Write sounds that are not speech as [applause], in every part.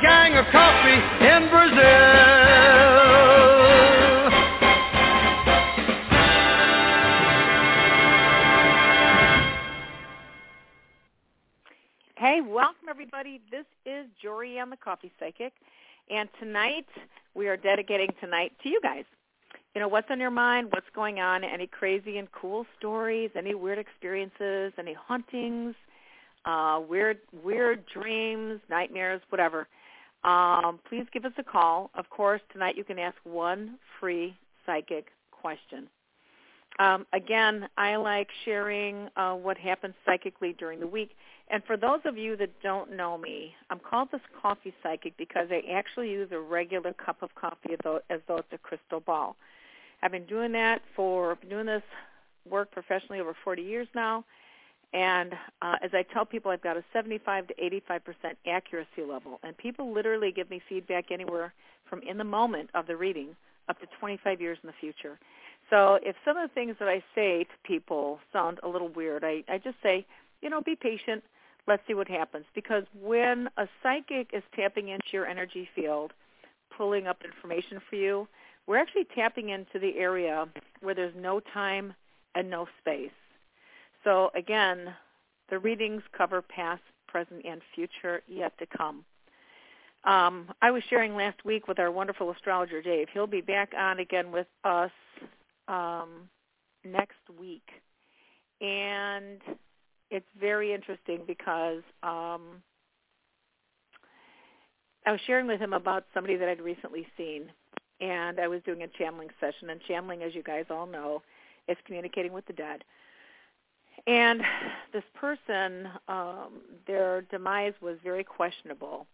gang of coffee in Brazil. Hey, welcome everybody. This is Jorianne the Coffee Psychic, and tonight we are dedicating tonight to you guys. You know, what's on your mind? What's going on? Any crazy and cool stories? Any weird experiences? Any hauntings? uh, weird weird dreams, nightmares, whatever, um, please give us a call. Of course, tonight you can ask one free psychic question. Um, again, I like sharing uh, what happens psychically during the week. And for those of you that don't know me, I'm called this coffee psychic because I actually use a regular cup of coffee as though, as though it's a crystal ball. I've been doing that for doing this work professionally over 40 years now, and uh, as I tell people, I've got a 75 to 85% accuracy level. And people literally give me feedback anywhere from in the moment of the reading up to 25 years in the future. So if some of the things that I say to people sound a little weird, I, I just say, you know, be patient. Let's see what happens. Because when a psychic is tapping into your energy field, pulling up information for you, we're actually tapping into the area where there's no time and no space. So again, the readings cover past, present, and future yet to come. Um, I was sharing last week with our wonderful astrologer Dave. He'll be back on again with us um, next week, and it's very interesting because um, I was sharing with him about somebody that I'd recently seen, and I was doing a channeling session. And channeling, as you guys all know, is communicating with the dead. And this person, um, their demise was very questionable.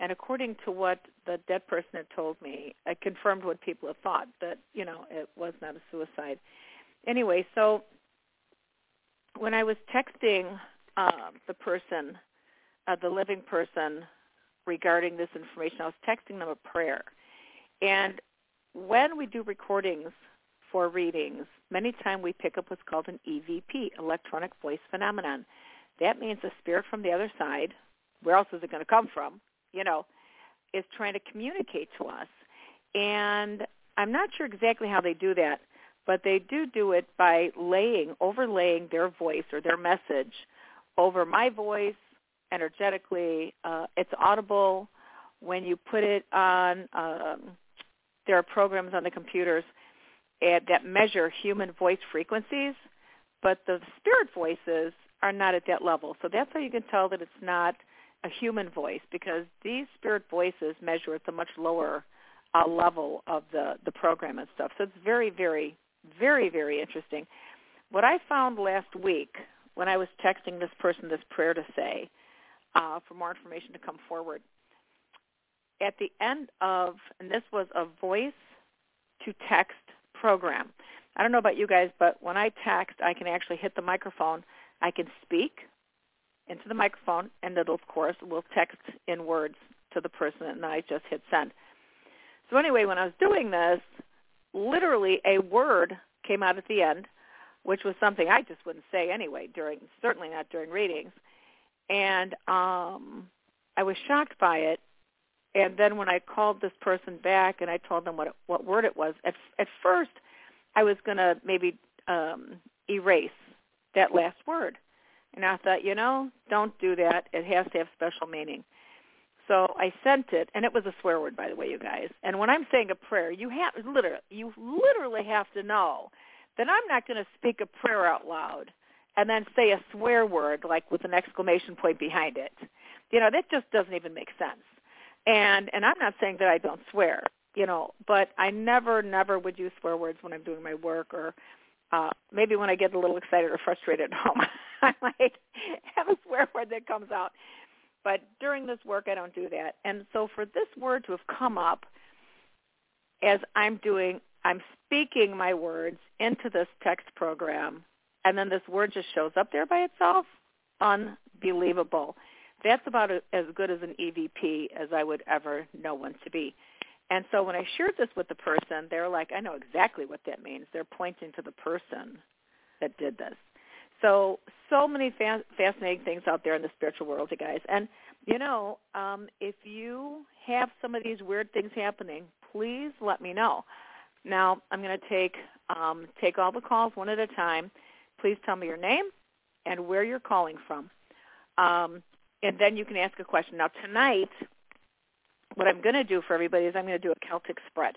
And according to what the dead person had told me, I confirmed what people had thought, that, you know, it was not a suicide. Anyway, so when I was texting uh, the person, uh, the living person, regarding this information. I was texting them a prayer. And when we do recordings for readings, many times we pick up what's called an EVP, electronic voice phenomenon. That means a spirit from the other side, where else is it going to come from, you know, is trying to communicate to us. And I'm not sure exactly how they do that, but they do do it by laying, overlaying their voice or their message over my voice energetically. Uh, it's audible when you put it on. Um, there are programs on the computers that measure human voice frequencies, but the spirit voices are not at that level. So that's how you can tell that it's not a human voice because these spirit voices measure at the much lower uh, level of the the program and stuff. So it's very, very, very, very interesting. What I found last week when I was texting this person this prayer to say uh, for more information to come forward, at the end of, and this was a voice to text program. I don't know about you guys, but when I text, I can actually hit the microphone. I can speak into the microphone, and it'll, of course, will text in words to the person, and I just hit send. So anyway, when I was doing this, literally a word came out at the end, which was something I just wouldn't say anyway during, certainly not during readings, and um, I was shocked by it. And then when I called this person back and I told them what what word it was, at at first I was going to maybe um, erase that last word, and I thought, you know, don't do that. It has to have special meaning. So I sent it, and it was a swear word, by the way, you guys. And when I'm saying a prayer, you have literally, you literally have to know that I'm not going to speak a prayer out loud and then say a swear word like with an exclamation point behind it. You know, that just doesn't even make sense. And and I'm not saying that I don't swear, you know, but I never never would use swear words when I'm doing my work or uh maybe when I get a little excited or frustrated at [laughs] home, I might have a swear word that comes out. But during this work I don't do that. And so for this word to have come up as I'm doing I'm speaking my words into this text program and then this word just shows up there by itself, unbelievable. That's about as good as an EVP as I would ever know one to be. And so when I shared this with the person, they're like, I know exactly what that means. They're pointing to the person that did this. So, so many fa- fascinating things out there in the spiritual world, you guys. And, you know, um, if you have some of these weird things happening, please let me know. Now, I'm going to take um, take all the calls one at a time. Please tell me your name and where you're calling from. Um, and then you can ask a question. Now tonight, what I'm going to do for everybody is I'm going to do a Celtic spread.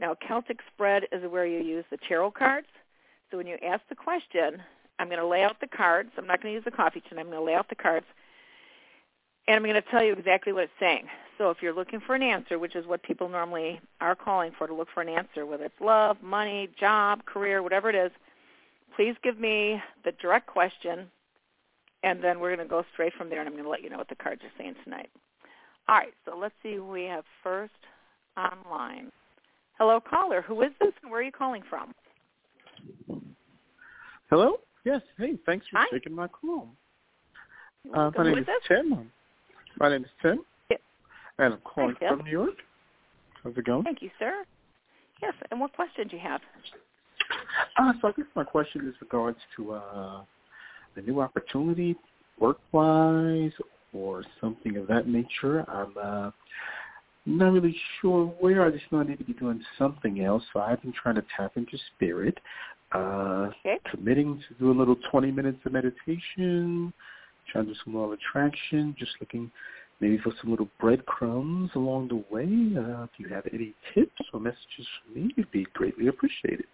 Now Celtic spread is where you use the tarot cards. So when you ask the question, I'm going to lay out the cards. I'm not going to use the coffee tin. I'm going to lay out the cards. And I'm going to tell you exactly what it's saying. So if you're looking for an answer, which is what people normally are calling for, to look for an answer, whether it's love, money, job, career, whatever it is, please give me the direct question, and then we're going to go straight from there, and I'm going to let you know what the cards are saying tonight. All right, so let's see who we have first online. Hello, caller. Who is this, and where are you calling from? Hello. Yes. Hey, thanks for Hi. taking my call. Uh, my name is is this? Tim. My name is Tim, Yeah. and I'm calling Tim. from New York. How's it going? Thank you, sir. Yes, and what question do you have? Uh, so I guess my question is regards to uh, the new opportunity, work-wise, or something of that nature. I'm uh, not really sure where. I just know I need to be doing something else. So I've been trying to tap into spirit, uh, Okay. committing to do a little 20 minutes of meditation, trying to do some law of attraction, just looking maybe for some little breadcrumbs along the way. Uh, if you have any tips or messages for me, it'd be greatly appreciated.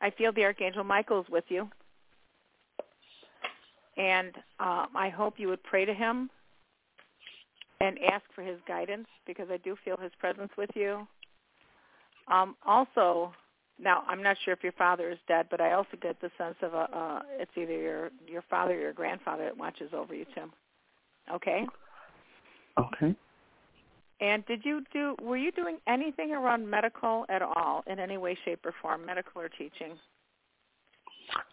I feel the Archangel Michael's with you. And um, I hope you would pray to him and ask for his guidance because I do feel his presence with you. Um, also, now I'm not sure if your father is dead, but I also get the sense of a, uh, it's either your your father or your grandfather that watches over you, Tim. Okay. Okay. And did you do? Were you doing anything around medical at all in any way, shape, or form, medical or teaching?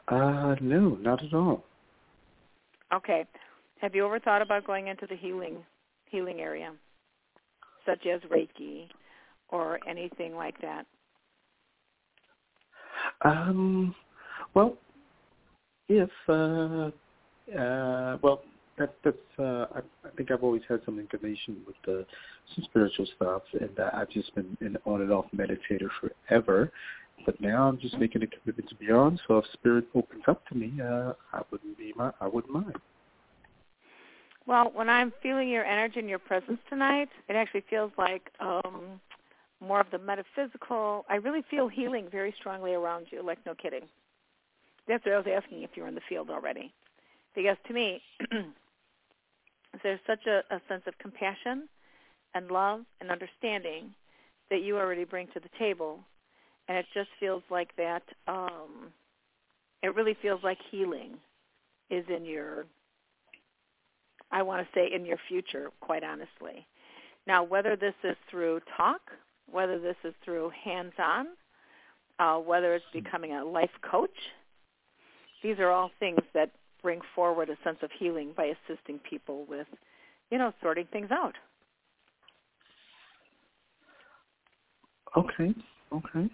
Uh, no, not at all. Okay. Have you ever thought about going into the healing healing area, such as Reiki or anything like that? Um, well, if uh, uh, well, that that's uh, I, I think I've always had some inclination with the some spiritual stuff, and uh, I've just been an on and off meditator forever. But now I'm just making a commitment to be on. So if spirit opens up to me, uh, I wouldn't be my I wouldn't mind. Well, when I'm feeling your energy and your presence tonight, it actually feels like um more of the metaphysical. I really feel healing very strongly around you, like no kidding. That's what I was asking if you were in the field already. Because to me, [clears throat] there's such a, a sense of compassion and love and understanding that you already bring to the table. And it just feels like that, um, it really feels like healing is in your, I want to say in your future, quite honestly. Now, whether this is through talk, whether this is through hands-on, uh, whether it's becoming a life coach, these are all things that bring forward a sense of healing by assisting people with, you know, sorting things out. Okay. Okay.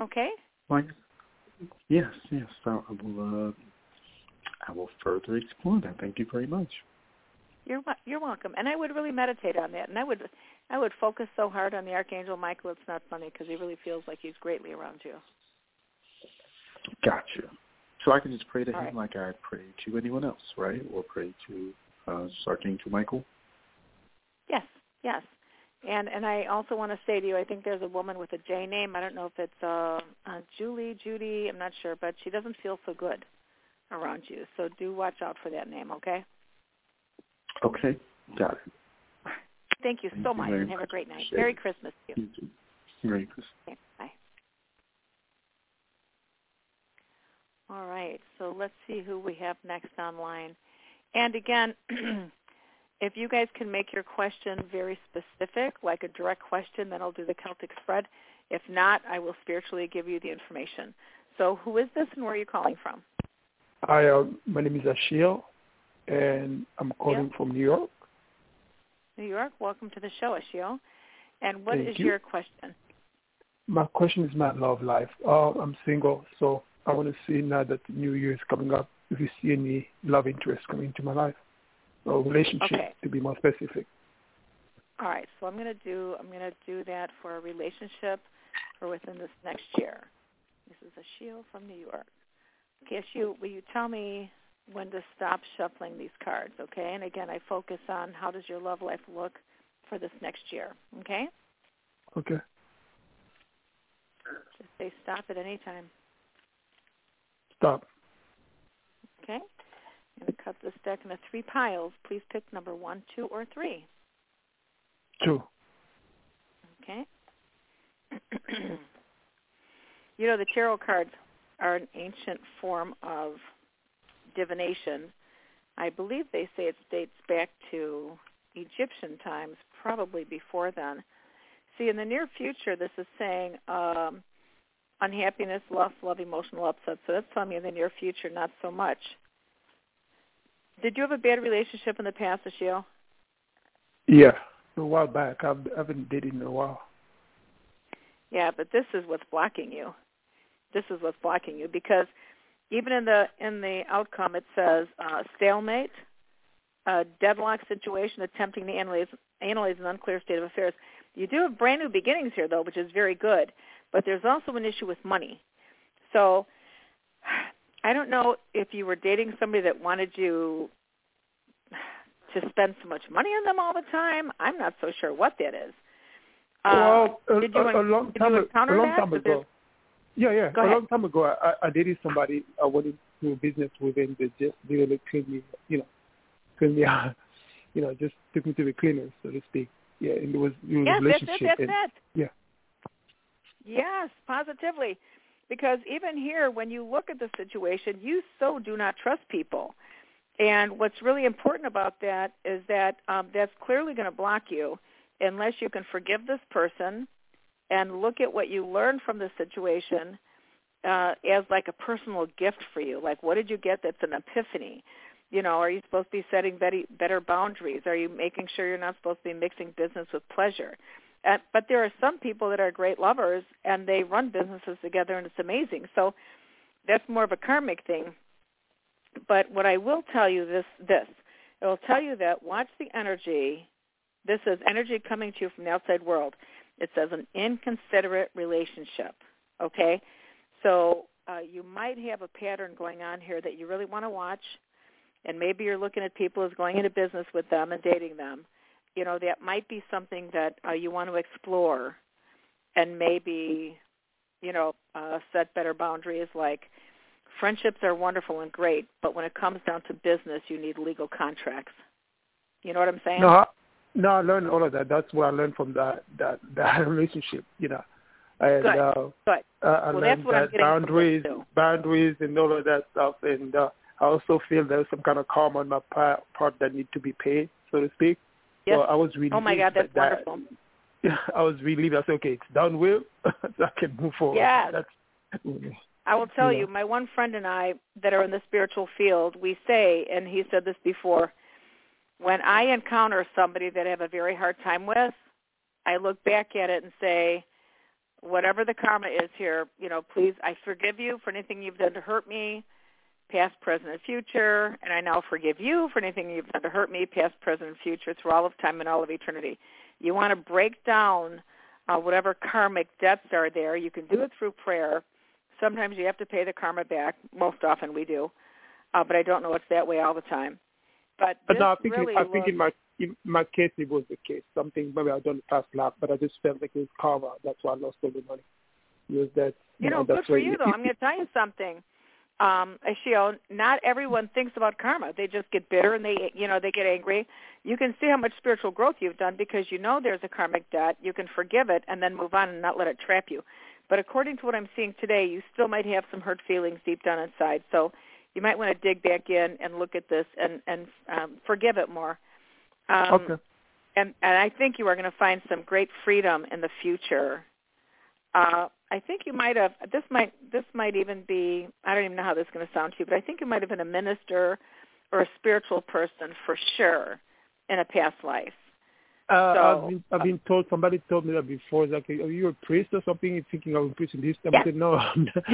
Okay. Well, yes, yes. I, I will. Uh, I will further explore that. Thank you very much. You're you're welcome. And I would really meditate on that. And I would I would focus so hard on the archangel Michael. It's not funny because he really feels like he's greatly around you. Gotcha. So I can just pray to All him right. like I pray to anyone else, right? Or pray to uh, Archangel Michael. Yes, yes. And and I also want to say to you, I think there's a woman with a J name. I don't know if it's uh, uh Julie, Judy. I'm not sure, but she doesn't feel so good around you. So do watch out for that name, okay? Okay. Got it. Thank you Thank so you much, and have a great night. Appreciate Merry it. Christmas to you. You. Merry Christmas. Okay, bye. All right, so let's see who we have next online. And again, [clears throat] if you guys can make your question very specific, like a direct question, then I'll do the Celtic spread. If not, I will spiritually give you the information. So who is this and where are you calling from? Hi, uh, my name is Ashil, and I'm calling from New York. New York. Welcome to the show, Ashio. And what is Thank you. your question? My question is my love life. Uh, I'm single, so I want to see now that the New Year is coming up, if you see any love interest coming into my life, or relationship, Okay. to be more specific. All right, so I'm going to do I'm going to do that for a relationship for within this next year. This is Ashio from New York. Okay, Ashio, will you tell me when to stop shuffling these cards, okay? And again, I focus on how does your love life look for this next year, okay? Okay. Just say stop at any time, Stop. okay? I'm going to cut this deck into three piles. Please pick number one, two, or three, Two. okay? [clears throat] you know, the tarot cards are an ancient form of divination. I believe they say it dates back to Egyptian times, probably before then. See, in the near future, this is saying um, unhappiness, loss, love, emotional upset. So that's telling me in the near future, not so much. Did you have a bad relationship in the past, Ashio? Yeah. A while back. I've, I haven't dated in a while. Yeah, but this is what's blocking you. This is what's blocking you because even in the in the outcome it says uh, stalemate, a deadlock situation, attempting to analyze analyze an unclear state of affairs. You do have brand new beginnings here though, which is very good, but there's also an issue with money. So I don't know if you were dating somebody that wanted you to spend so much money on them all the time. I'm not so sure what that is. Uh, well, a, did you a, a long did time, you a- encounter a long time That ago. Yeah, yeah. Go a ahead. long time ago, I, I dated somebody I wanted to do business with, and they just literally cleaned me, you know, cleaned me [laughs] out, you know, just took me to the cleaner, so to speak. Yeah, and it was it was Yes, a that's relationship. it. That's and, it. Yeah. Yes, positively. Because even here, when you look at the situation, you so do not trust people. And what's really important about that is that um, that's clearly going to block you unless you can forgive this person and look at what you learned from the situation uh, as like a personal gift for you. Like, what did you get that's an epiphany? You know, are you supposed to be setting better, better boundaries? Are you making sure you're not supposed to be mixing business with pleasure? Uh, but there are some people that are great lovers and they run businesses together and it's amazing. So that's more of a karmic thing. But what I will tell you this this it will tell you that watch the energy. This is energy coming to you from the outside world. It says an inconsiderate relationship. Okay, so uh, you might have a pattern going on here that you really want to watch, and maybe you're looking at people as going into business with them and dating them you know that might be something that uh, you want to explore and maybe you know uh, set better boundaries like friendships are wonderful and great but when it comes down to business you need legal contracts you know what i'm saying no no i learned all of that that's what i learned from that that [laughs] that relationship you know and Good. uh Good. Uh, I well, learned that boundaries boundaries and all of that stuff and uh I also feel there's some kind of karma on my part, part that need to be paid, so to speak. Yes. So I was relieved. oh my god that's that, wonderful [laughs] Yeah, I was relieved. I said, okay, it's done with, [laughs] so I can move forward. Yeah. That's, I will tell Yeah. you, my one friend and I that are in the spiritual field, we say, and he said this before, when I encounter somebody that I have a very hard time with, I look back at it and say, whatever the karma is here, you know, please, I forgive you for anything you've done to hurt me, past, present, and future, and I now forgive you for anything you've done to hurt me, past, present, and future, through all of time and all of eternity. You want to break down uh, whatever karmic debts are there. You can do it through prayer. Sometimes you have to pay the karma back. Most often we do, uh, but I don't know it's that way all the time. But but no, I think really I think looks, in my in my case it was the case. Something maybe I done the past life, but I just felt like it was karma. That's why I lost all the money. It was that you know, know, good for you though. I'm going to tell you something. Um, Ashio, not everyone thinks about karma. They just get bitter and they, you know, they get angry. You can see how much spiritual growth you've done because you know there's a karmic debt. You can forgive it and then move on and not let it trap you. But according to what I'm seeing today, you still might have some hurt feelings deep down inside. So you might want to dig back in and look at this and and um, forgive it more. Um, okay. and and I think you are going to find some great freedom in the future. Uh, I think you might have this might this might even be I don't even know how this is going to sound to you, but I think you might have been a minister or a spiritual person for sure in a past life. Uh, So- I've been I've been told somebody told me that before. Like, are you a priest or something? You're thinking of preaching this time? Yeah. I said, no. I'm not.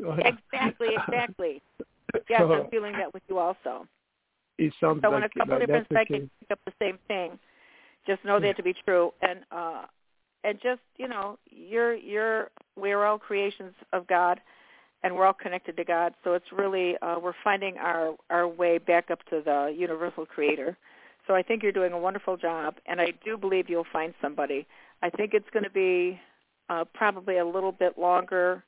So, [laughs] Exactly, exactly. [laughs] Yes, so I'm feeling that with you also. it sounds So when a couple like different psychics pick up the same thing, just know that to be true. And uh and just, you know, you're you're we're all creations of God and we're all connected to God. So it's really uh we're finding our our way back up to the universal creator. So I think you're doing a wonderful job and I do believe you'll find somebody. I think it's going to be uh probably a little bit longer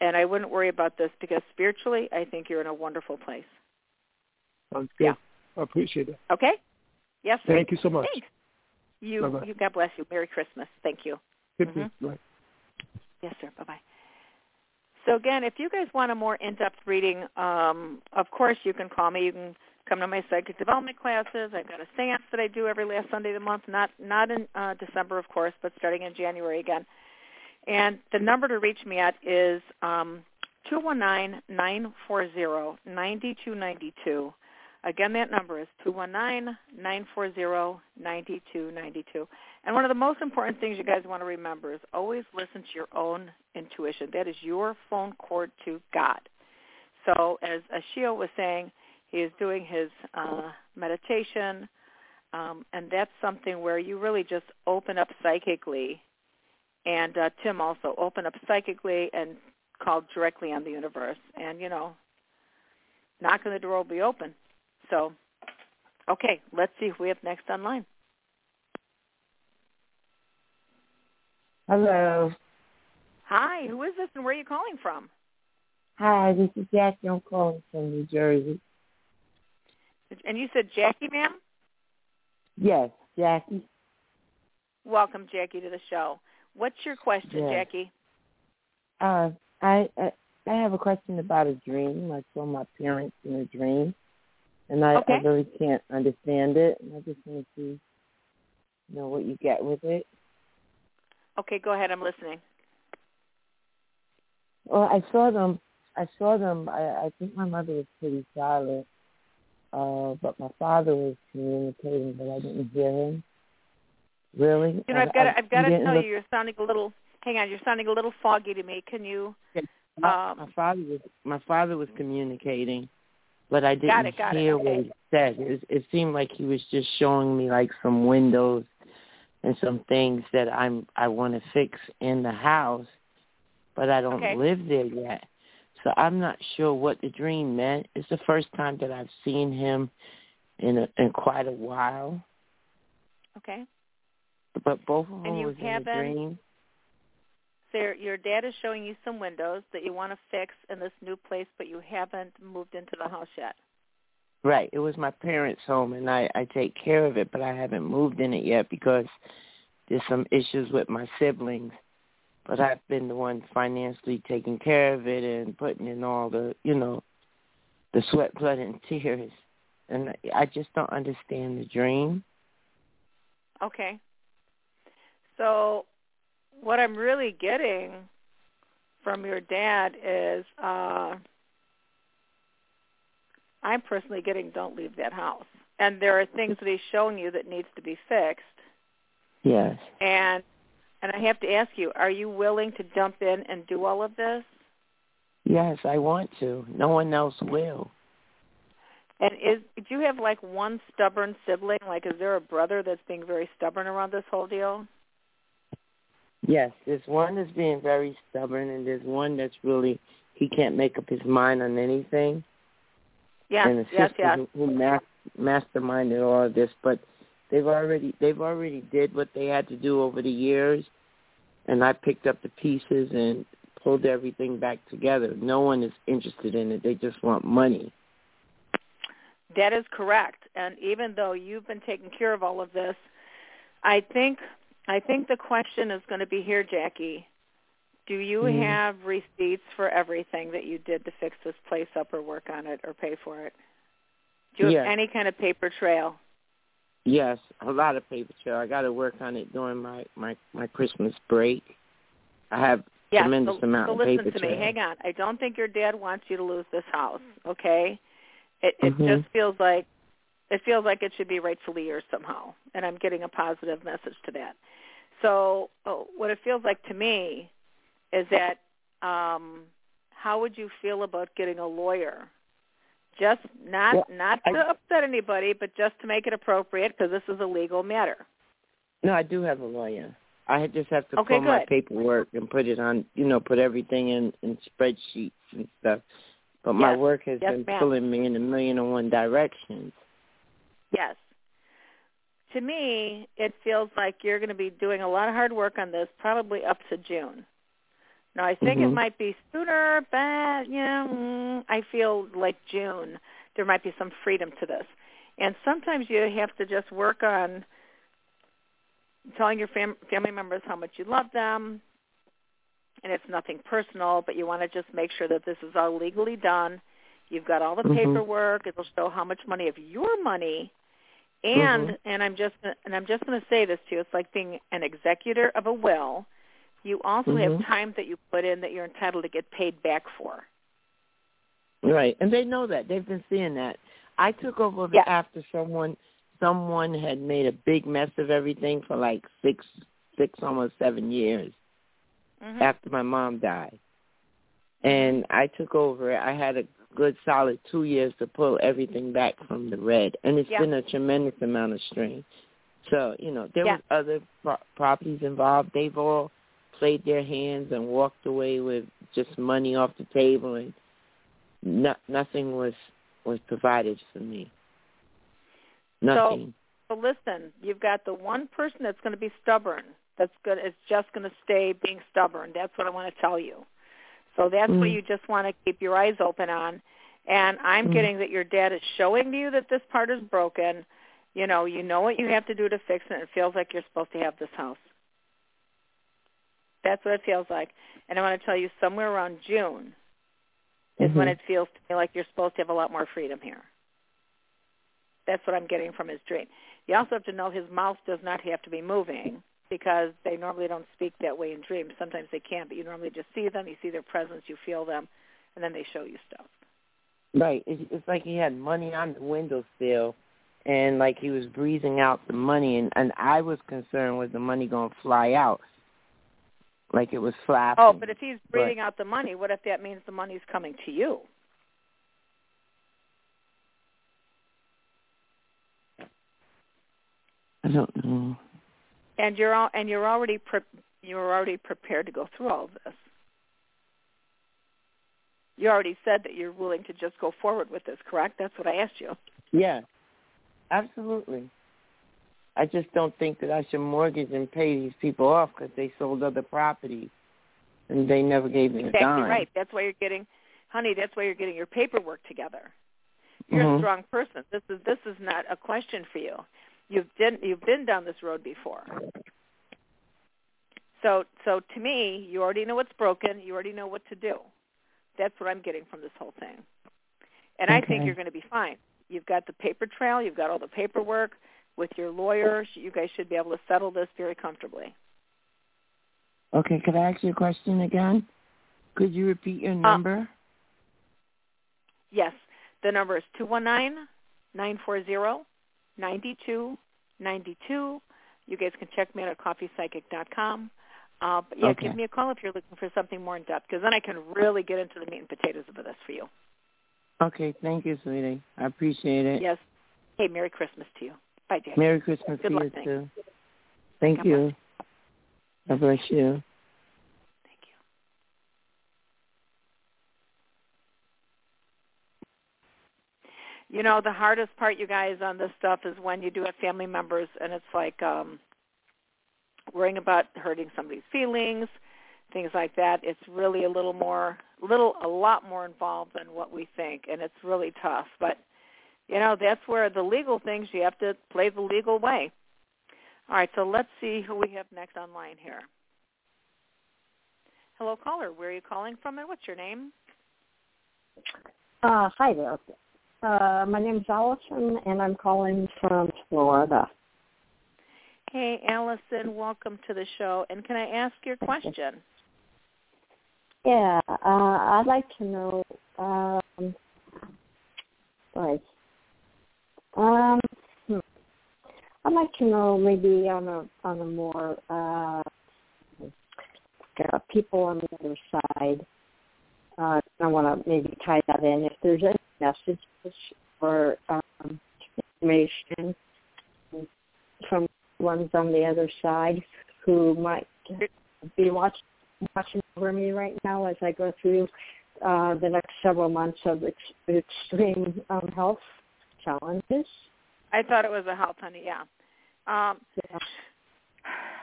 and I wouldn't worry about this because spiritually I think you're in a wonderful place. Sounds good. Yeah. I appreciate it. Okay? Yes. sir. Thank you so much. Thanks. You, Bye-bye. you, God bless you. Merry Christmas. Thank you. Mhm. Yes, sir. Bye bye. So again, if you guys want a more in-depth reading, um, of course you can call me. You can come to my psychic development classes. I've got a seance that I do every last Sunday of the month. Not not in uh, December, of course, but starting in January again. And the number to reach me at is um, two one nine nine four zero ninety two ninety two. Again, that number is 219-940-9292. And one of the most important things you guys want to remember is always listen to your own intuition. That is your phone cord to God. So as Ashio was saying, he is doing his uh, meditation, um, and that's something where you really just open up psychically. And uh, Tim also open up psychically and call directly on the universe. And, you know, knock on the door will be open. So, okay, let's see who we have next online. Hello. Hi, who is this and where are you calling from? Hi, this is Jackie. I'm calling from New Jersey. And you said Jackie, ma'am? Yes, Jackie. Welcome, Jackie, to the show. What's your question, Yes. Jackie? Uh, I, I I have a question about a dream. I saw my parents in a dream, and I, Okay. I really can't understand it. And I just want to see, you know, what you get with it. Okay, go ahead. I'm listening. Well, I saw them. I saw them. I, I think my mother was pretty silent, uh, but my father was communicating, but I didn't hear him. Really? You know, I've got to, I've got to tell look, you, you're sounding a little. Hang on, you're sounding a little foggy to me. Can you? My, um, my father was my father was communicating, but I didn't Got it, got hear okay. what he said. It, it seemed like he was just showing me like some windows and some things that I'm I want to fix in the house, but I don't Okay. live there yet. So I'm not sure what the dream meant. It's the first time that I've seen him in a, in quite a while. Okay. But both of And them you was in a haven't- dream. Your- your dad is showing you some windows that you want to fix in this new place, but you haven't moved into the house yet. Right. It was my parents' home, and I I take care of it, but I haven't moved in it yet because there's some issues with my siblings. But I've been the one financially taking care of it and putting in all the you know the sweat, blood, and [laughs] tears. And I just don't understand the dream. Okay. So what I'm really getting from your dad is uh I'm personally getting don't leave that house. And there are things that he's showing you that needs to be fixed. Yes. And and I have to ask you, are you willing to jump in and do all of this? Yes, I want to. No one else will. And is do you have like one stubborn sibling? Like is there a brother that's being very stubborn around this whole deal? Yes, there's one that's being very stubborn, and there's one that's really he can't make up his mind on anything. Yes, and the yes, sister yes. who, who mas- masterminded all of this, but they've already they've already did what they had to do over the years, and I picked up the pieces and pulled everything back together. No one is interested in it; they just want money. That is correct. And even though you've been taking care of all of this, I think I think the question is going to be here, Jackie. Do you Mhm. have receipts for everything that you did to fix this place up or work on it or pay for it? Do you have any kind of paper trail? Yes, a lot of paper trail. I got to work on it during my my my Christmas break. I have Yes. tremendous so, amount so of listen paper to trail. me. Hang on. I don't think your dad wants you to lose this house. Okay. It it Mhm. just feels like it feels like it should be rightfully yours somehow, and I'm getting a positive message to that. So oh, what it feels like to me is that um, how would you feel about getting a lawyer? Just not Well, not I- to upset anybody, but just to make it appropriate because this is a legal matter. No, I do have a lawyer. I just have to Okay, pull my paperwork and put it on, you know, put everything in in spreadsheets and stuff. But my work has Yes, been ma'am. pulling me in a million and one directions. Yes. To me, it feels like you're going to be doing a lot of hard work on this, probably up to June. Now, I think it Mhm. might be sooner, but you know, mm, I feel like June there might be some freedom to this. And sometimes you have to just work on telling your fam- family members how much you love them, and it's nothing personal, but you want to just make sure that this is all legally done. You've got all the Mhm. paperwork. It'll show how much money of your money and Mhm. and I'm just and I'm just going to say this to you. It's like being an executor of a will. You also have Mhm. time that you put in that you're entitled to get paid back for. Right, and they know that. They've been seeing that. I took over Yeah. after someone someone had made a big mess of everything for like six six almost seven years Mhm. after my mom died. And I took over it. I had a good solid two years to pull everything back from the red. And it's Yeah. been a tremendous amount of strain. So, you know, there Yeah. was other pro- properties involved. They've all played their hands and walked away with just money off the table and no, nothing was was provided for me. Nothing. So listen, you've got the one person that's going to be stubborn. That's good. Is just going to stay being stubborn. That's what I want to tell you. So that's what Mm. you just want to keep your eyes open on. And I'm Mm. getting that your dad is showing you that this part is broken. You know, you know what you have to do to fix it. It feels like you're supposed to have this house. That's what it feels like. And I want to tell you, somewhere around June is when Mhm. it feels to me like you're supposed to have a lot more freedom here. That's what I'm getting from his dream. You also have to know his mouth does not have to be moving because they normally don't speak that way in dreams. Sometimes they can, but you normally just see them, you see their presence, you feel them, and then they show you stuff. Right. It's like he had money on the windowsill, and like he was breathing out the money, and and I was concerned was the money going to fly out, like it was flapping. Oh, but if he's breathing but, out the money, what if that means the money's coming to you? I don't know. And you're all, and you're already pre- you're already prepared to go through all of this. You already said that you're willing to just go forward with this, correct? That's what I asked you. Yeah, absolutely. I just don't think that I should mortgage and pay these people off because they sold other property and they never gave me a exactly dime. right. That's why you're getting, honey. That's why you're getting your paperwork together. You're mm-hmm. a strong person. This is this is not a question for you. You've been you've been down this road before. So so to me, you already know what's broken. You already know what to do. That's what I'm getting from this whole thing. And okay. I think you're going to be fine. You've got the paper trail. You've got all the paperwork with your lawyer. You guys should be able to settle this very comfortably. Okay. Could I ask you a question again? Could you repeat your uh, number? Uh, yes. The number is two one nine nine four zero ninety two ninety two. You guys can check me out at coffeepsychic.com. Uh, but yeah, okay. give me a call if you're looking for something more in depth, because then I can really get into the meat and potatoes of this for you. Okay, thank you, sweetie. I appreciate it. Yes. Hey, Merry Christmas to you. Bye, Jay. Merry Christmas Good to luck, you too. Thank God you. God bless you. Thank you. Know, the hardest part, you guys, on this stuff is when you do have family members, and it's like um worrying about hurting somebody's feelings, things like that. It's really a little more, little, a lot more involved than what we think, and it's really tough. But you know, that's where the legal things you have to play the legal way. All right, so let's see who we have next online here. Hello, caller. Where are you calling from, and what's your name? Uh, hi there. Uh, my name is Allison, and I'm calling from Florida. Hey, Allison, welcome to the show. And can I ask your question? Yeah, uh, I'd like to know. Um. Um, hmm. I'd like to know maybe on a on a more uh, uh people on the other side. Uh, I want to maybe tie that in. If there's any messages or um, information from ones on the other side who might be watching watching over me right now as I go through uh, the next several months of ex- extreme um, health challenges. I thought it was a health, honey. Yeah. Um, yeah.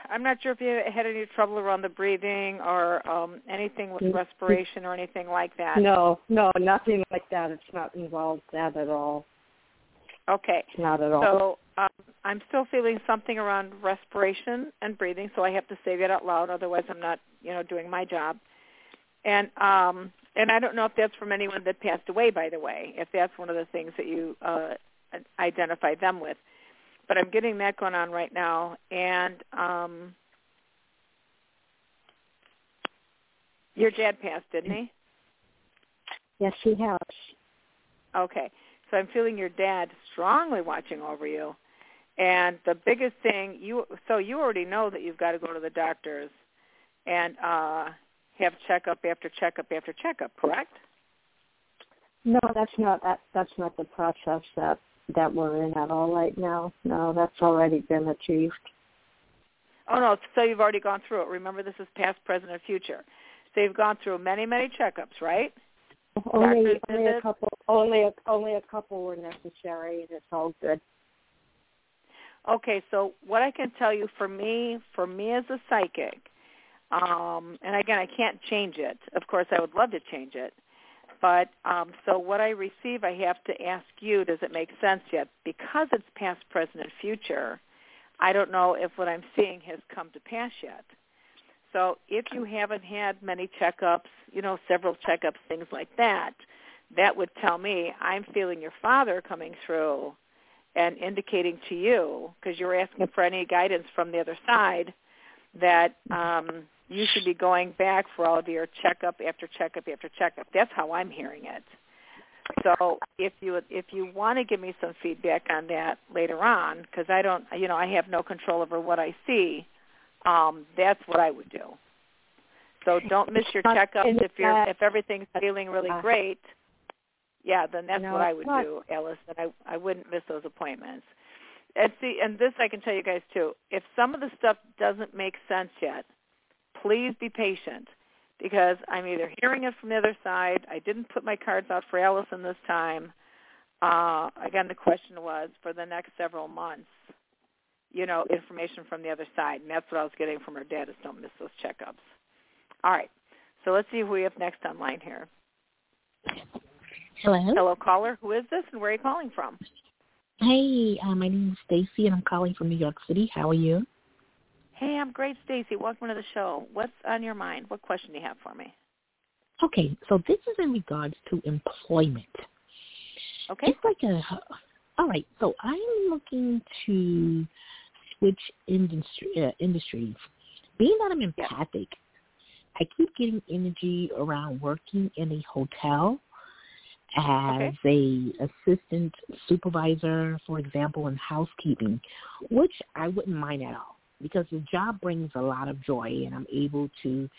I'm not sure if you had any trouble around the breathing or um, anything with respiration or anything like that. No, no, nothing like that. It's not involved that at all. Okay. Not at all. So um, I'm still feeling something around respiration and breathing, so I have to say that out loud. Otherwise, I'm not, you know, doing my job. And um, and I don't know if that's from anyone that passed away, by the way. If that's one of the things that you uh, identify them with, but I'm getting that going on right now. And um, your dad passed, didn't he? Yes, he has. Okay. So I'm feeling your dad strongly watching over you. And the biggest thing you so you already know that you've got to go to the doctors and uh have checkup after checkup after checkup, correct? No, that's not that that's not the process that that we're in at all right now. No, that's already been achieved. Oh no, so you've already gone through it. Remember this is past, present, and future. So you've gone through many, many checkups, right? Only, only a couple. Only a, only a couple were necessary, and it's all good. Okay, so what I can tell you for me, for me as a psychic, um, and again, I can't change it. Of course, I would love to change it, but um, so what I receive, I have to ask you: Does it make sense yet? Because it's past, present, and future. I don't know if what I'm seeing has come to pass yet. So if you haven't had many checkups, you know, several checkups, things like that, that would tell me I'm feeling your father coming through and indicating to you, because you're asking for any guidance from the other side, that um, you should be going back for all of your checkup after checkup after checkup. That's how I'm hearing it. So if you if you want to give me some feedback on that later on, because I don't, you know, I have no control over what I see. Um, that's what I would do. So don't miss your checkups if you're if everything's feeling really great. Yeah, then that's No, what I would not. do, Alice. And I I wouldn't miss those appointments. And see, and this I can tell you guys too. If some of the stuff doesn't make sense yet, please be patient because I'm either hearing it from the other side. I didn't put my cards out for Allison this time. Uh, again, the question was for the next several months, you know, information from the other side, and that's what I was getting from her dad is don't miss those checkups. All right, so let's see who we have next online here. Hello. Hello, caller. Who is this, and where are you calling from? Hey, uh, my name is Stacy, and I'm calling from New York City. How are you? Hey, I'm great, Stacy. Welcome to the show. What's on your mind? What question do you have for me? Okay, so this is in regards to employment. Okay. It's like a. All right, so I'm looking to switch industry uh, industries. Being that I'm empathic, I keep getting energy around working in a hotel as a assistant supervisor, for example, in housekeeping, which I wouldn't mind at all because the job brings a lot of joy and I'm able to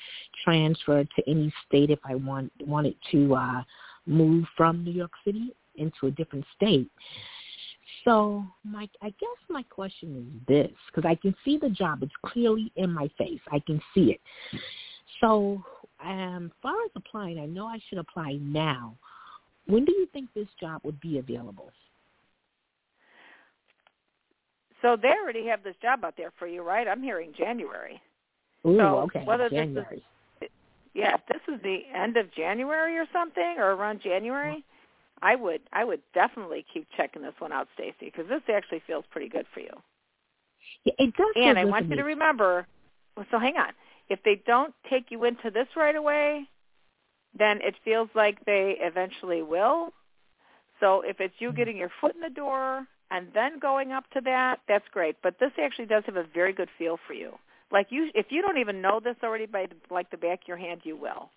transfer to any state if I want wanted to uh move from New York City into a different state. So my I guess my question is this because I can see the job it's clearly in my face. I can see it. So um far as applying, I know I should apply now. When do you think this job would be available? So they already have this job out there for you, right? I'm hearing January. Ooh, So, okay, whether this is- January. Yeah, if this is the end of January or something, or around January, I would I would definitely keep checking this one out, Stacy, because this actually feels pretty good for you. Yeah, it does. And I want you to remember. So hang on. If they don't take you into this right away, then it feels like they eventually will. So if it's you mm-hmm. getting your foot in the door and then going up to that, that's great. But this actually does have a very good feel for you. Like you, if you don't even know this already by the, like the back of your hand, you will.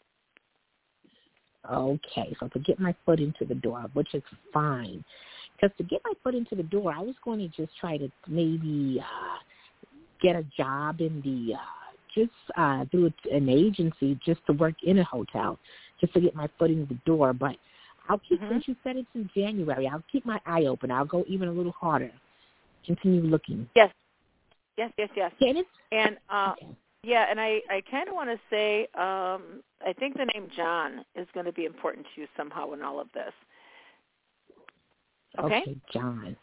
Okay, so to get my foot into the door, which is fine. Because to get my foot into the door, I was going to just try to maybe uh, get a job in the, uh, just uh, through an agency just to work in a hotel, just to get my foot in the door. But I'll keep, Mhm. since you said it's in January, I'll keep my eye open. I'll go even a little harder. Continue looking. Yes, yes, yes, yes. Yeah, and And uh, okay. yeah, and I I kind of want to say um, I think the name John is going to be important to you somehow in all of this. Okay. okay John.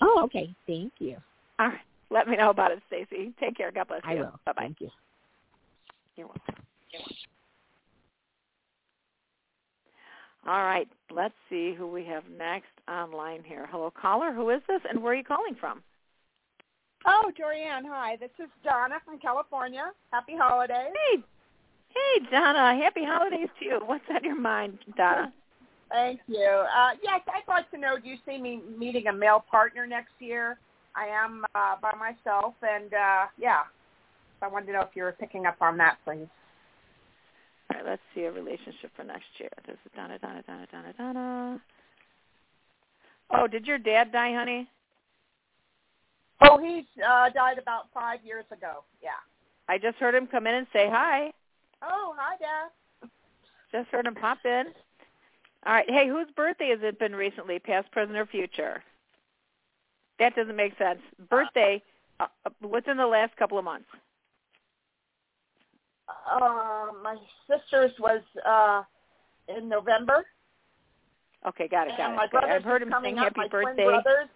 Oh, okay. Thank you. All right. Let me know about it, Stacy. Take care. God bless you. I will. Bye bye. Thank you. You're welcome. All right. Let's see who we have next online here. Hello, caller. Who is this, and where are you calling from? Oh, Jorianne, hi. This is Donna from California. Happy holidays. Hey, hey, Donna. Happy holidays to you. What's on your mind, Donna? [laughs] Thank you. Uh, yes, I'd like to know, do you see me meeting a male partner next year? I am uh, by myself, and uh, yeah, so I wanted to know if you were picking up on that, please. All right. Let's see a relationship for next year. This is Donna, Donna, Donna, Donna, Donna. Oh, did your dad die, honey? Oh, he's uh, died about five years ago. Yeah. I just heard him come in and say hi. Oh, hi, Dad. Just heard him pop in. All right. Hey, whose birthday has it been recently, past, present, or future? That doesn't make sense. Birthday, uh, uh, what's in the last couple of months? Uh, my sister's was uh, in November. Okay, got it, got and it. my Okay, I've heard him up. happy birthday. Brothers,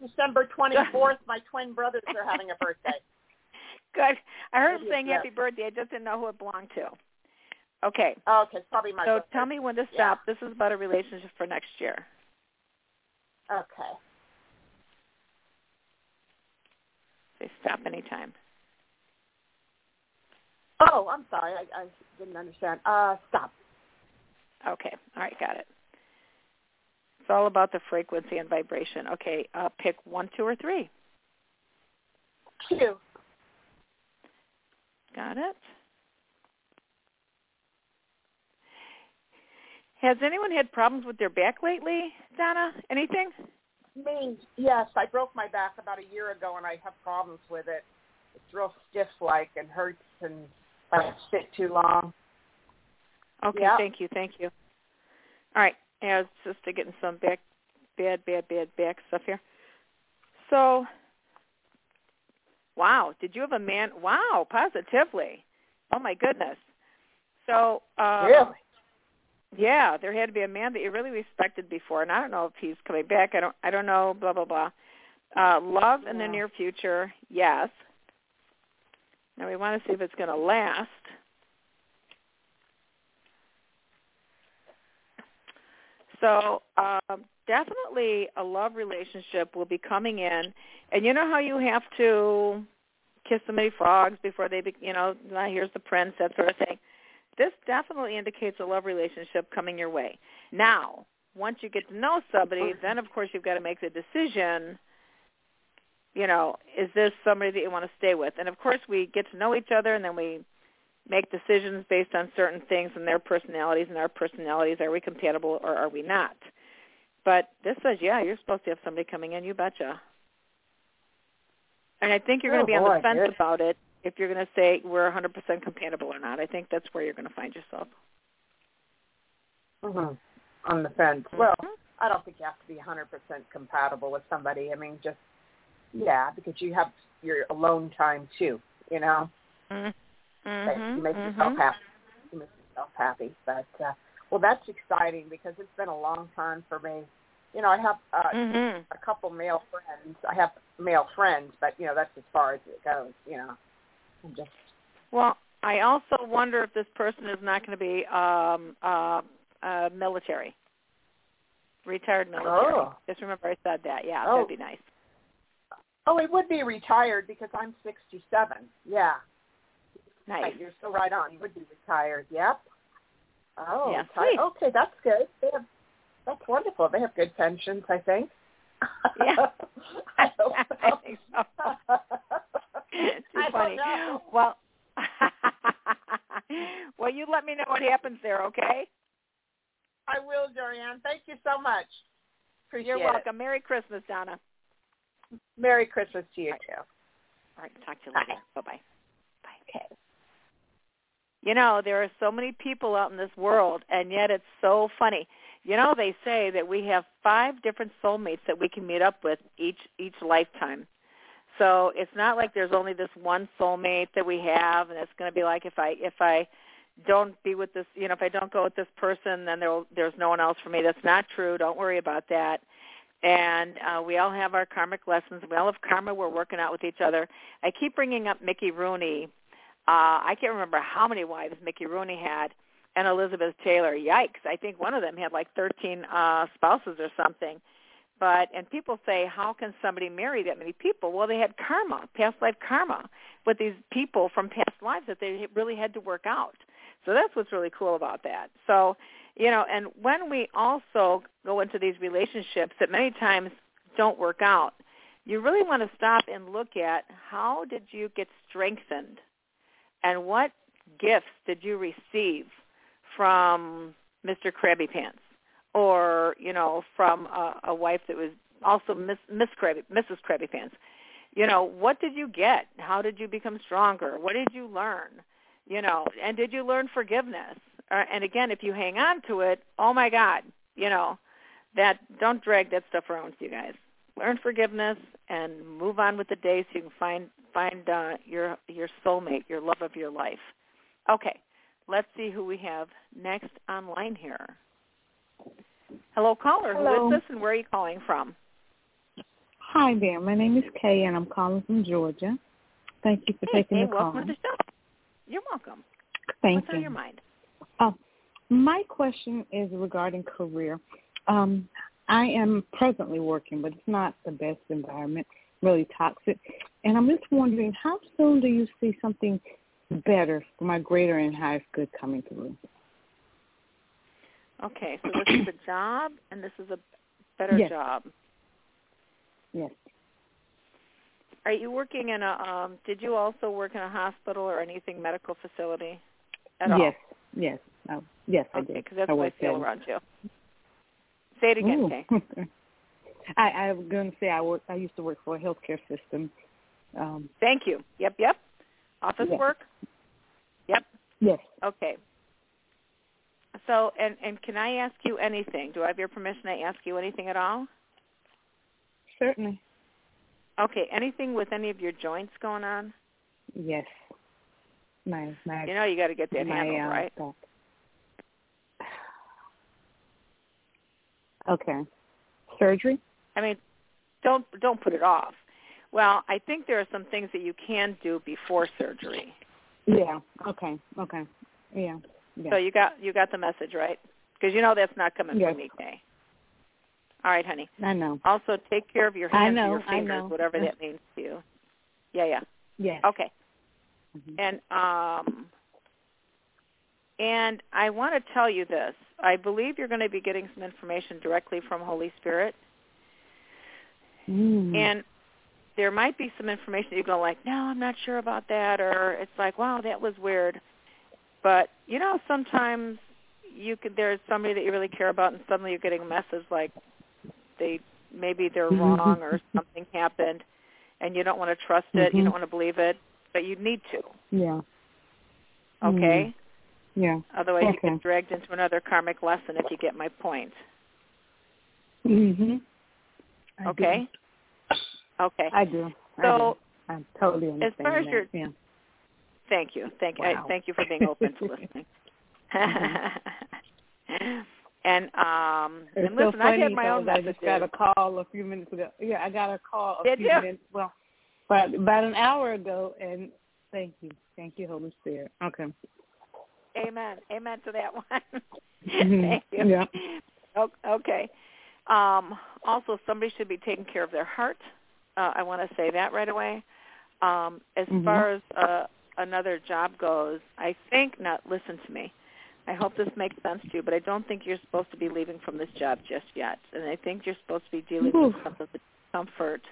December [laughs] 24th, my twin brothers are having a birthday. [laughs] Good. I heard him saying it's happy birthday. I just didn't know who it belonged to. Okay. Oh, okay, it's probably my So birthday. tell me when to Yeah. stop. This is about a relationship for next year. Okay. Say stop anytime. Oh, I'm sorry. I, I didn't understand. Uh, stop. Okay. All right, got it. It's all about the frequency and vibration. Okay, uh, pick one, two, or three. Two. Got it. Has anyone had problems with their back lately, Donna? Anything? Me, yes. I broke my back about a year ago, and I have problems with it. It's real stiff, like, and hurts, and I sit too long. Okay, Yeah. thank you, thank you. All right, yeah, I was just getting some back, bad, bad, bad back stuff here. So, wow, did you have a man? Wow, positively. Oh my goodness. So, uh, Really? yeah, there had to be a man that you really respected before, and I don't know if he's coming back. I don't, I don't know. Blah blah blah. Uh, love in the near future, yes. Now we want to see if it's going to last. So um, definitely a love relationship will be coming in, and you know how you have to kiss so many frogs before they, be, you know, now here's the prince, that sort of thing. This definitely indicates a love relationship coming your way. Now, once you get to know somebody, then of course you've got to make the decision. You know, is this somebody that you want to stay with? And of course, we get to know each other, and then we make decisions based on certain things and their personalities and our personalities. Are we compatible or are we not? But this says, yeah, you're supposed to have somebody coming in. You betcha. And I think you're going Oh, to be on the fence about it if you're going to say we're 100% compatible or not. I think that's where you're going to find yourself. hmm On the fence. Well, Mhm. I don't think you have to be 100% compatible with somebody. I mean, just yeah, because you have your alone time too. You know, Mhm. that you make Mhm. yourself happy. You make yourself happy. But uh, well, that's exciting because it's been a long time for me. You know, I have uh, Mhm. a couple male friends. I have male friends, but you know that's as far as it goes. You know, I'm just Well, I also wonder if this person is not going to be um, uh, uh, military, retired military. Oh. Just remember I said that. Yeah, Oh. that'd be nice. Oh, it would be retired because I'm 67. Yeah, Nice. Right, you're so right on. You would be retired. Yep. Oh, Yeah, retired. okay, that's good. They have, that's wonderful. They have good pensions, I think. [laughs] Yeah. I hope [laughs] so. I think so. [laughs] Too I don't funny. know. Well, well, you let me know what happens there, okay? I will, Jorianne. Thank you so much. Appreciate You're it. welcome. Merry Christmas, Donna. Merry Christmas to you Right. too. All right, talk to you Bye. later. Bye-bye. Okay. You know, there are so many people out in this world, and yet it's so funny. You know, they say that we have five different soulmates that we can meet up with each each lifetime. So it's not like there's only this one soulmate that we have, and it's going to be like if I if I don't be with this, you know, if I don't go with this person, then there there's no one else for me. That's not true. Don't worry about that. And uh, we all have our karmic lessons. We all have karma we're working out with each other. I keep bringing up Mickey Rooney uh, I can't remember how many wives Mickey Rooney had, and Elizabeth Taylor. Yikes! I think one of them had like 13 uh, spouses or something. But and people say, how can somebody marry that many people? Well, they had karma, past life karma, with these people from past lives that they really had to work out. So that's what's really cool about that. So, you know, and when we also go into these relationships that many times don't work out, you really want to stop and look at how did you get strengthened and what gifts did you receive from Mr. Krabby Pants or, you know, from a, a wife that was also Miss, Miss Krabby, Mrs. Krabby Pants? You know, what did you get? How did you become stronger? What did you learn? You know, and did you learn forgiveness? Uh, and again, if you hang on to it, oh my God, you know, that don't drag that stuff around with you guys. Learn forgiveness and move on with the day so you can find find uh, your your soulmate, your love of your life. Okay, let's see who we have next online here. Hello, caller. Hello. Who is this, and where are you calling from? Hi there. My name is Kay, and I'm calling from Georgia. Thank you for Hey, taking hey, the call. welcome to the show. You're welcome. Thank What's you. on your mind? My question is regarding career. Um, I am presently working, but it's not the best environment, really toxic. And I'm just wondering, how soon do you see something better for my greater and highest good coming through? Okay, so this is a [clears throat] job, and this is a better Yes. job. Yes. Are you working in a? Um, did you also work in a hospital or anything medical facility at all? Yes. Yes. Yes. Oh, yes, I Okay, did. because that's I what I feel around you. Say it again. Kay. [laughs] I, I was going to say I work. I used to work for a healthcare system. Um, Thank you. Yep, yep. Office Yes. work. Yep. yes. Okay. So, and and can I ask you anything? Do I have your permission to ask you anything at all? Certainly. Okay. Anything with any of your joints going on? Yes. My my You know, you got to get that my handled, uh, right? back. Okay. Surgery? I mean, don't don't put it off. Well, I think there are some things that you can do before surgery. Yeah. Okay. Okay. Yeah. Yeah. So you got you got the message, right? Because you know that's not coming Yes. from me, Kay. All right, honey. I know. Also, take care of your hands know, and your fingers, whatever that means to you. Yeah, yeah. Yes. Okay. Mhm. And um and I want to tell you this. I believe you're going to be getting some information directly from Holy Spirit Mm. and there might be some information that you go like, "No, I'm not sure about that," or it's like, "Wow, that was weird." But, you know, sometimes you could there's somebody that you really care about and suddenly you're getting a message like they maybe they're wrong or something happened and you don't want to trust it, you Mhm. don't want to believe it, but you need to. yeah. Okay? Yeah. Otherwise, you Okay. get dragged into another karmic lesson if you get my point. Mhm. I Okay? Okay. I do. So I So, do. I totally understand far as that. your- yeah. thank you. Thank Wow. I, thank you for being open to [laughs] listening. [laughs] and um It's and so listen, funny I had my own because I just got a call a few minutes ago. Yeah, I got a call a Did few you? minutes. Well, but about an hour ago, and thank you, thank you, Holy Spirit. Okay. Amen. Amen to that [laughs] one. Mhm. Thank you. Yeah. Okay. Um, also, somebody should be taking care of their heart. Uh, I want to say that right away. Um, as Mhm. far as uh, another job goes, I think not. Listen to me. I hope this makes sense to you, but I don't think you're supposed to be leaving from this job just yet. And I think you're supposed to be dealing with some of the discomfort.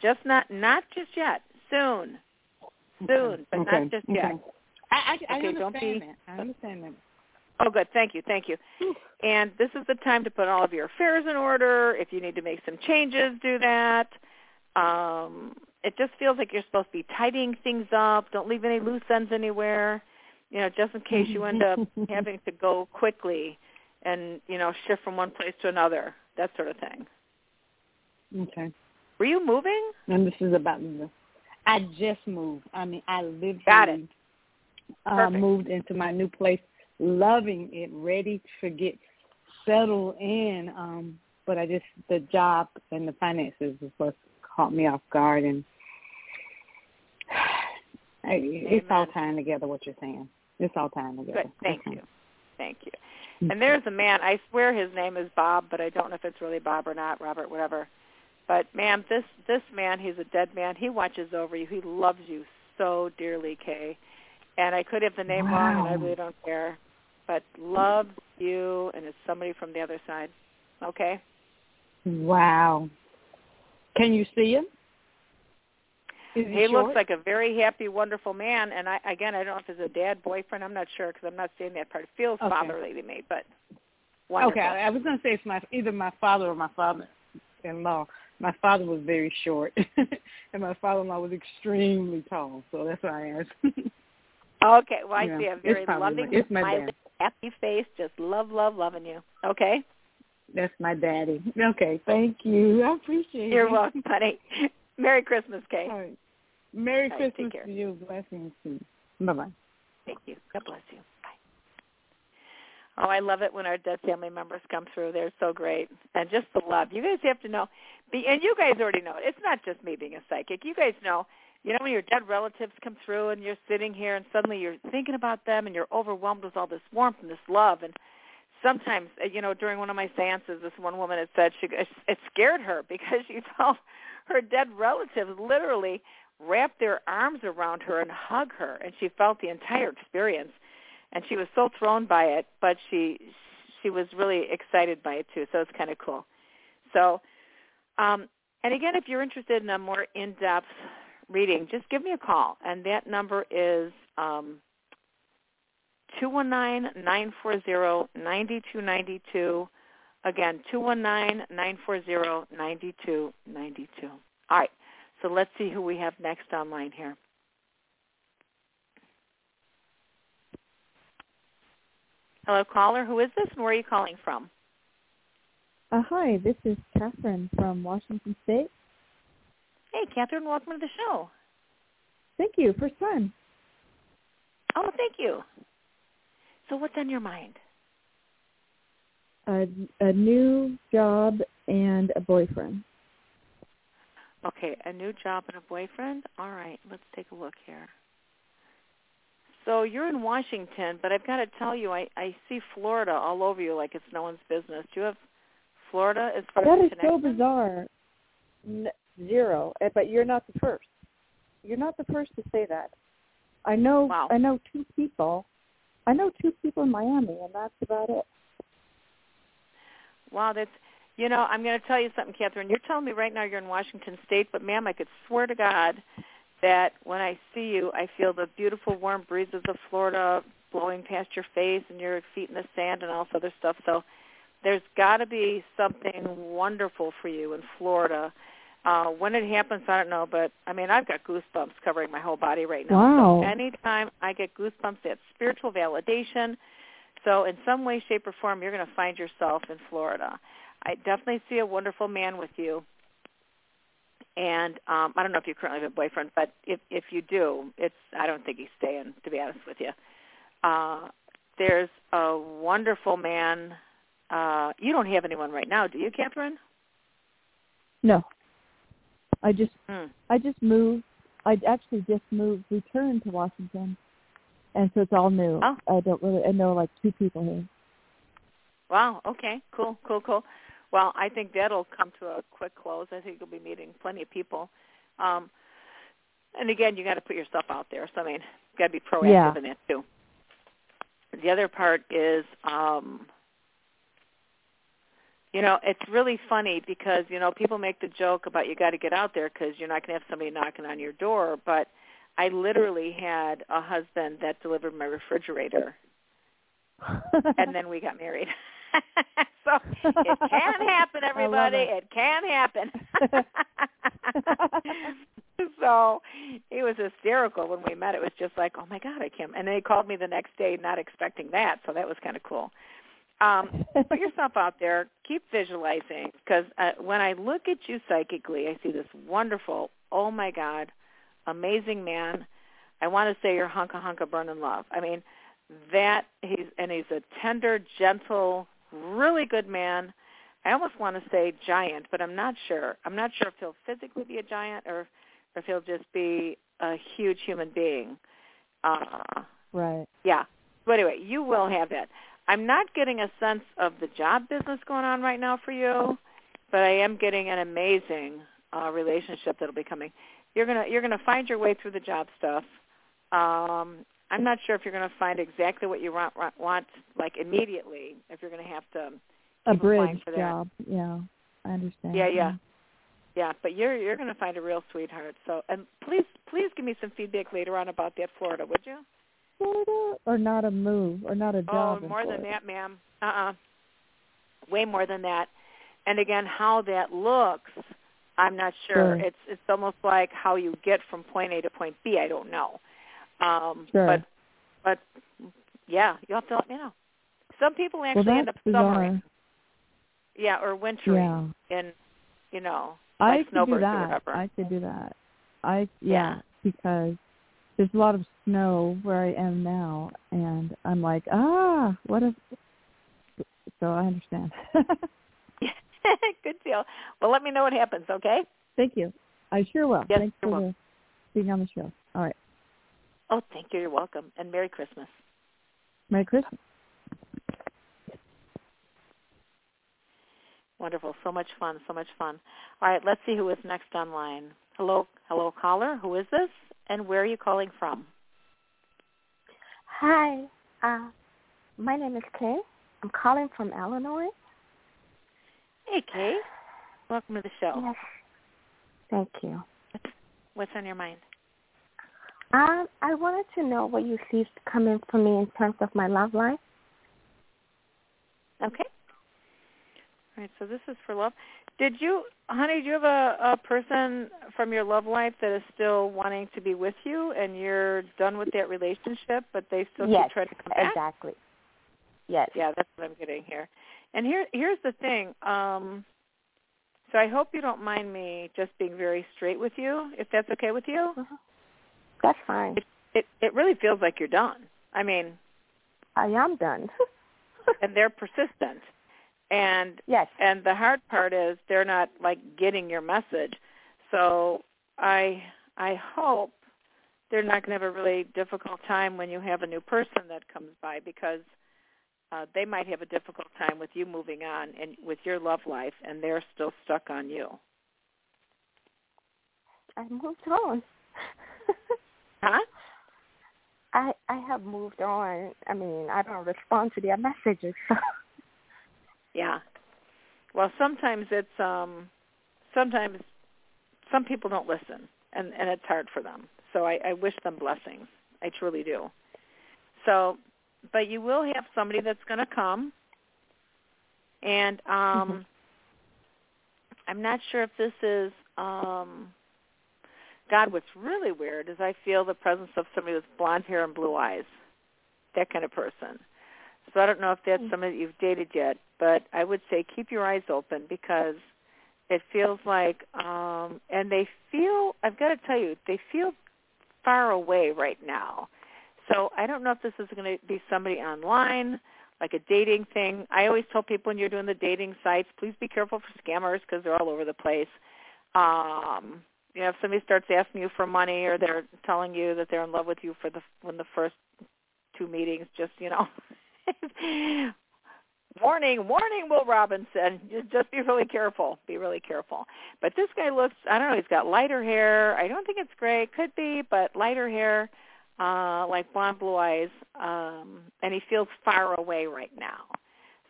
Just not not just yet. Soon. Soon, but okay. not just okay. yet. I, I, I Okay, understand don't be- that. I understand that. Oh, good. Thank you. Thank you. And this is the time to put all of your affairs in order. If you need to make some changes, do that. Um, it just feels like you're supposed to be tidying things up. Don't leave any loose ends anywhere. You know, just in case you end up [laughs] having to go quickly and you know shift from one place to another, that sort of thing. Okay. Were you moving? And this is about. I just moved. I mean, I literally Got it. Uh, moved into my new place, loving it, ready to get settled in. Um, but I just the job and the finances is what caught me off guard, and [sighs] I, it's all tying together. What you're saying, it's all tying together. Good. Thank Okay. you. Thank you. And there's a man. I swear his name is Bob, but I don't know if it's really Bob or not. Robert, whatever. But ma'am, this this man, he's a dead man. He watches over you. He loves you so dearly, Kay. And I could have the name wrong, and I really don't care. But loves you, and is somebody from the other side. Okay. Wow. Can you see him? Is he, He looks like a very happy, wonderful man. And I again, I don't know if it's a dad, boyfriend. I'm not sure because I'm not seeing that part. It feels Okay. fatherly to me, but wonderful. Okay, I I was going to say it's my either my father or my father-in-law. My father was very short, [laughs] and my father-in-law was extremely tall. So that's why I asked. [laughs] Okay, well I Yeah, see a very loving, my- it's my smiling, dad. happy face. Just love, love, loving you. Okay, that's my daddy. Okay, thank you. I appreciate it. you're welcome, [laughs] honey. Merry Christmas, Kay. All right. Merry All right, Christmas to you. Blessings to you. Bye bye. Thank you. God bless you. Bye. Oh, I love it when our dead family members come through. They're so great, and just the love. You guys have to know, be, and you guys already know it. It's not just me being a psychic. You guys know. You know when your dead relatives come through and you're sitting here and suddenly you're thinking about them and you're overwhelmed with all this warmth and this love. And sometimes uh, you know during one of my seances this one woman had said she it scared her [laughs] because she felt her dead relatives literally wrap their arms around her and hug her. And she felt the entire experience. And she was so thrown by it but she she was really excited by it too. So it's kind of cool. So um and again if you're interested in a more in-depth reading just give me a call and that number is um 219-940-9292. Again, 219-940-9292. All right, so let's see who we have next online here. Hello, caller. Who is this and where are you calling from? Uh, hi, this is Catherine from Washington State. Hey, Catherine, welcome to the show. Thank you. First time. Oh, thank you. So what's on your mind? A, a new job and a boyfriend. Okay, a new job and a boyfriend. All right, let's take a look here. So you're in Washington, but I've got to tell you, I I see Florida all over you like it's no one's business. Do you have Florida as far That as is so bizarre. Zero, eh, but you're not the first. You're not the first to say that. I know. Wow. I know two people. I know two people in Miami, and that's about it. Wow, that's you know, I'm going to tell you something, Catherine. You're telling me right now you're in Washington State, but ma'am, I could swear to God that when I see you, I feel the beautiful warm breezes of Florida blowing past your face and your feet in the sand and all this other stuff. So there's got to be something wonderful for you in Florida. Uh, when it happens, I don't know, but I mean, I've got goosebumps covering my whole body right now. Wow. So anytime I get goosebumps, that's spiritual validation. So in some way, shape, or form, you're going to find yourself in Florida. I definitely see a wonderful man with you. And um, I don't know if you currently have a boyfriend, but if if you do, it's I don't think he's staying. To be honest with you, uh, there's a wonderful man. Uh, you don't have anyone right now, do you, Catherine? No. I just Hmm. I just moved. I actually just moved, returned to Washington, and so it's all new. Oh. I don't really. I know like two people here. Wow. Okay. Cool. Cool. Cool. Well, I think that'll come to a quick close. I think you'll be meeting plenty of people. Um, and again, you got to put yourself out there. So I mean, you got to be proactive Yeah. in that too. The other part is, um, you know, it's really funny because you know people make the joke about you got to get out there because you're not going to have somebody knocking on your door. But I literally had a husband that delivered my refrigerator, [laughs] and then we got married. [laughs] so it can [laughs] happen, everybody. it. It can happen. so it was hysterical when we met. It was just like, oh my god, I can't. And then he called me the next day, not expecting that. So that was kind of cool. Um, [laughs] put yourself out there. Keep visualizing because uh, when I look at you psychically, I see this wonderful, oh my god, amazing man. I want to say you're hunka hunka burning love. I mean, that he's and he's a tender, gentle, really good man. I almost want to say giant, but I'm not sure. I'm not sure if he'll physically be a giant or if he'll just be a huge human being. Uh, right. yeah. But anyway, you will have that. I'm not getting a sense of the job business going on right now for you, but I am getting an amazing uh, relationship that'll be coming. You're gonna you're gonna find your way through the job stuff. Um, I'm not sure if you're going to find exactly what you want, want like immediately. If you're going to have to A bridge job. Yeah, I understand. Yeah, yeah, yeah. But you're you're going to find a real sweetheart. So, and please please give me some feedback later on about that Florida, would you? Florida, or not a move, or not a job. Oh, more than that, ma'am. Uh-uh. Way more than that. And again, how that looks, I'm not sure. Sure. It's it's almost like how you get from point A to point B. I don't know. Um, Sure. But but yeah, you have to let me know. Some people actually that's end up summering, yeah, or wintering Yeah. in, you know, I like could do snowbirds or that. whatever. I could do that. I Yeah. yeah, because there's a lot of snow where I am now, and I'm like, ah, what if? So I understand. [laughs] Good deal. Well, let me know what happens, okay? Thank you. I sure will. Yes, Thanks for the, being on the show. All right. Oh, thank you. You're welcome. And Merry Christmas. Merry Christmas. Wonderful. So much fun. So much fun. All right, let's see who is next online. Hello, hello, caller. Who is this, and where are you calling from? Hi, uh, my name is Kay. I'm calling from Illinois. Hey, Kay. Welcome to the show. Yes. Thank you. What's on your mind? Um, I wanted to know what you see coming for me in terms of my love life. Okay. All right, so this is for love. Did you, honey, do you have a, a person from your love life that is still wanting to be with you and you're done with that relationship, but they still yes, keep trying to come back? exactly. Yes. Yeah, that's what I'm getting here. And here, here's the thing. Um, so I hope you don't mind me just being very straight with you, if that's okay with you. Mm-hmm. That's fine. It, it it really feels like you're done. I mean, I am done. [laughs] and they're persistent. And yes. And the hard part is they're not like getting your message. So I I hope they're not going to have a really difficult time when you have a new person that comes by because uh, they might have a difficult time with you moving on and with your love life, and they're still stuck on you. I moved on. [laughs] huh? I I have moved on. I mean, I don't respond to their messages. So. [laughs] Yeah. Well, sometimes it's um sometimes some people don't listen and and it's hard for them. So I, I wish them blessings. I truly do. So but you will have somebody that's going to come and um mm-hmm. I'm not sure if this is um God, what's really weird is I feel the presence of somebody with blonde hair and blue eyes. That kind of person. So I don't know if that's Mm. somebody that you've dated yet, but I would say keep your eyes open because it feels like um and they feel I've got to tell you, they feel far away right now. So I don't know if this is going to be somebody online, like a dating thing. I always tell people when you're doing the dating sites, please be careful for scammers because they're all over the place. Um you know, if somebody starts asking you for money or they're telling you that they're in love with you for the when the first two meetings, just you know, [laughs] [laughs] warning, warning, Will Robinson. Just be really careful. Be really careful. But this guy looks, I don't know, he's got lighter hair. I don't think it's gray. Could be, but lighter hair, uh, like blonde blue eyes. Um, and he feels far away right now.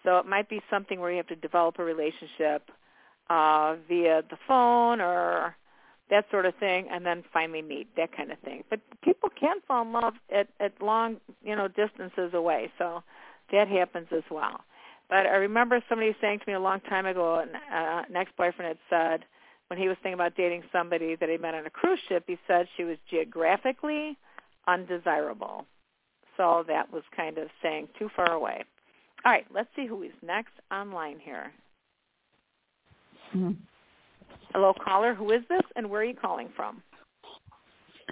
So it might be something where you have to develop a relationship uh, via the phone or that sort of thing, and then finally meet that kind of thing. But people can fall in love at, at long, you know, distances away. So that happens as well. But I remember somebody saying to me a long time ago, an, uh, an ex-boyfriend had said when he was thinking about dating somebody that he met on a cruise ship, he said she was geographically undesirable. So that was kind of saying too far away. All right, let's see who is next online here. Mm-hmm. Hello, caller. Who is this, and where are you calling from?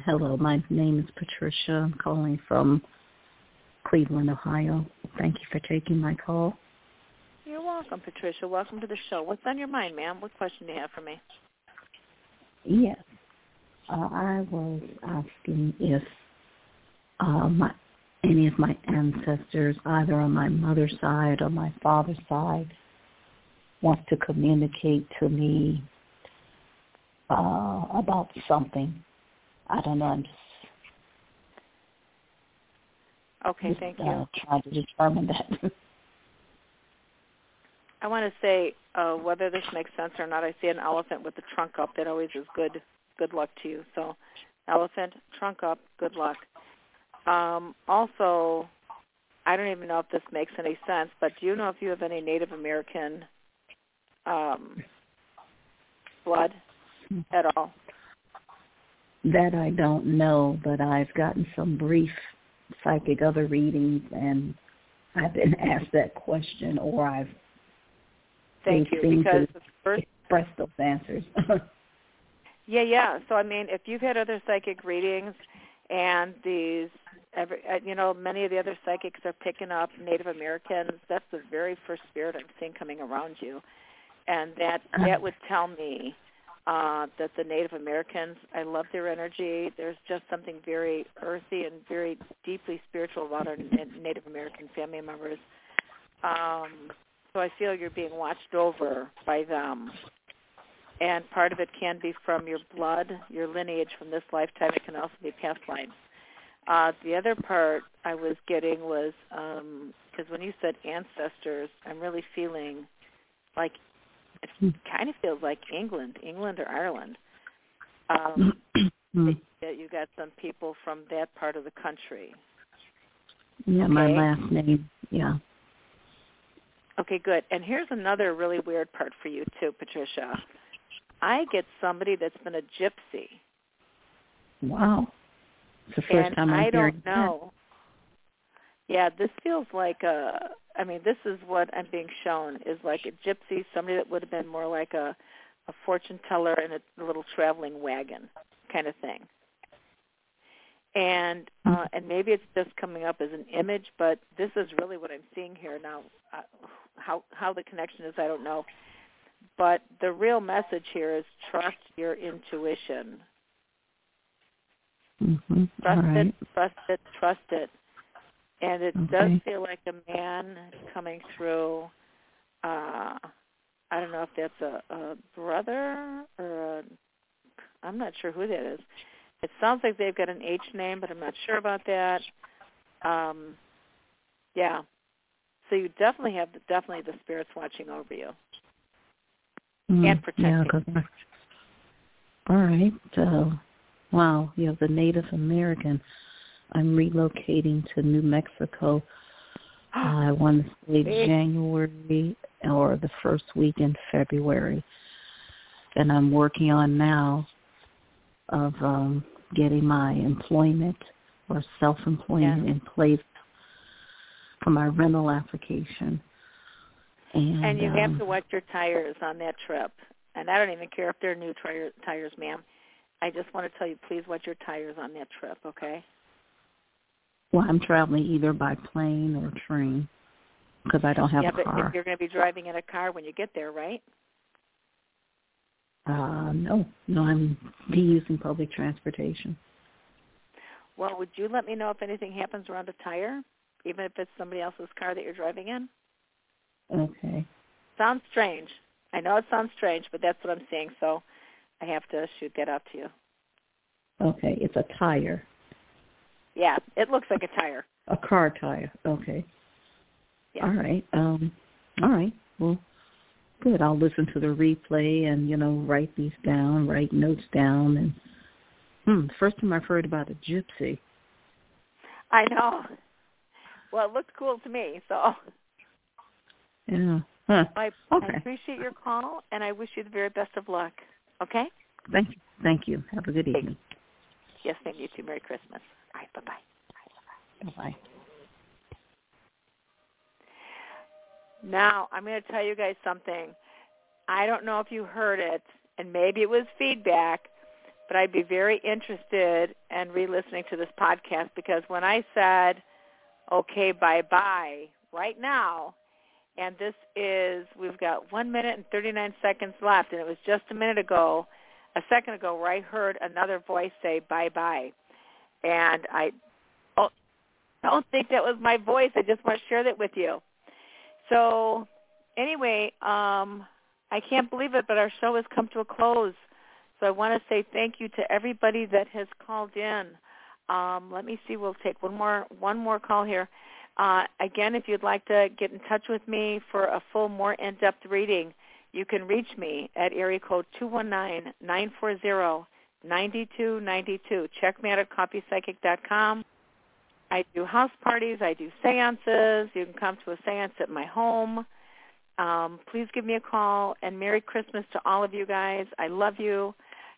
Hello, my name is Patricia. I'm calling from Cleveland, Ohio. Thank you for taking my call. You're welcome, Patricia. Welcome to the show. What's on your mind, ma'am? What question do you have for me? Yes. Uh, I was asking if uh, my, any of my ancestors, either on my mother's side or my father's side, want to communicate to me uh, about something. I don't know. I'm just Okay, just, thank uh, you. trying to determine that. [laughs] I want to say uh, whether this makes sense or not. I see an elephant with the trunk up. That always is good. Good luck to you. So, elephant trunk up. Good luck. Um, also, I don't even know if this makes any sense, but do you know if you have any Native American um, blood at all? that I don't know, but I've gotten some brief psychic other readings, and I've been [laughs] asked that question, or I've Thank you. Because the first express those answers. [laughs] Yeah, yeah. So I mean, if you've had other psychic readings, and these, every, uh, you know, many of the other psychics are picking up Native Americans. That's the very first spirit I'm seeing coming around you, and that that would tell me uh, that the Native Americans, I love their energy. There's just something very earthy and very deeply spiritual about our Native American family members. Um, so I feel you're being watched over by them and part of it can be from your blood, your lineage from this lifetime. It can also be past lives. Uh, the other part I was getting was because when you said ancestors, I'm really feeling like it kind of feels like England, England or Ireland. Um, [clears throat] that you got some people from that part of the country. Yeah, my last name. Yeah. Okay, good. And here's another really weird part for you too, Patricia. I get somebody that's been a gypsy, Wow. It's the first and time I'm I don't know. Yeah, this feels like a. I mean, this is what I'm being shown is like a gypsy, somebody that would have been more like a a fortune teller in a little traveling wagon kind of thing. And uh, and maybe it's just coming up as an image, but this is really what I'm seeing here now. Uh, how how the connection is, I don't know. But the real message here is trust your intuition. that. hmm Trust right. it, trust it, trust it. And it does feel like a man coming through. Uh, I don't know if that's a, a brother or a. I'm not sure who that is. It sounds like they've got an H name, but I'm not sure about that. Um, yeah. So you definitely have the, definitely the spirits watching over you. Mm, and protecting. Yeah, all right. Uh, wow, you have the Native American. I'm relocating to New Mexico. [gasps] I want to say January or the first week in February. And I'm working on now of um, getting my employment or self-employment Yeah. in place for my rental application. And, And you have um, to watch your tires on that trip. And I don't even care if they're new tire, tires, ma'am. I just want to tell you, please watch your tires on that trip, okay? Well, I'm traveling either by plane or train because I don't have yeah, a but car. if you're going to be driving in a car when you get there, right? Uh, no, no, I'm be using public transportation. Well, would you let me know if anything happens around a tire, even if it's somebody else's car that you're driving in? Okay. Sounds strange. I know it sounds strange, but that's what I'm seeing, so I have to shoot that out to you. Okay, it's a tire, Yeah, it looks like a tire. a car tire. Okay. Yeah. All right. Um. All right. Well, good. I'll listen to the replay and you know write these down, write notes down, and hmm, first time I've heard about a gypsy. I know. Well, it looked cool to me, so Yeah. Huh. I, I appreciate your call, and I wish you the very best of luck. Okay? Thank you. Thank you. Have a good evening. Yes, thank you too. Merry Christmas. All right, bye-bye. Bye bye. Now, I'm going to tell you guys something. I don't know if you heard it, and maybe it was feedback, but I'd be very interested in re-listening to this podcast because when I said, okay, bye-bye, right now, and this is, we've got one minute and 39 seconds left, and it was just a minute ago, a second ago, where I heard another voice say bye-bye. And I don't, don't think that was my voice. I just want to share that with you. So anyway, um, I can't believe it, but our show has come to a close. So I want to say thank you to everybody that has called in. Um, let me see. We'll take one more one more call here. Uh, again, if you'd like to get in touch with me for a full, more in-depth reading, you can reach me at area code two one nine nine four zero ninety two ninety two. Check me out at coffeepsychic.com. I do house parties. I do seances. You can come to a seance at my home. Um, please give me a call. And Merry Christmas to all of you guys. I love you.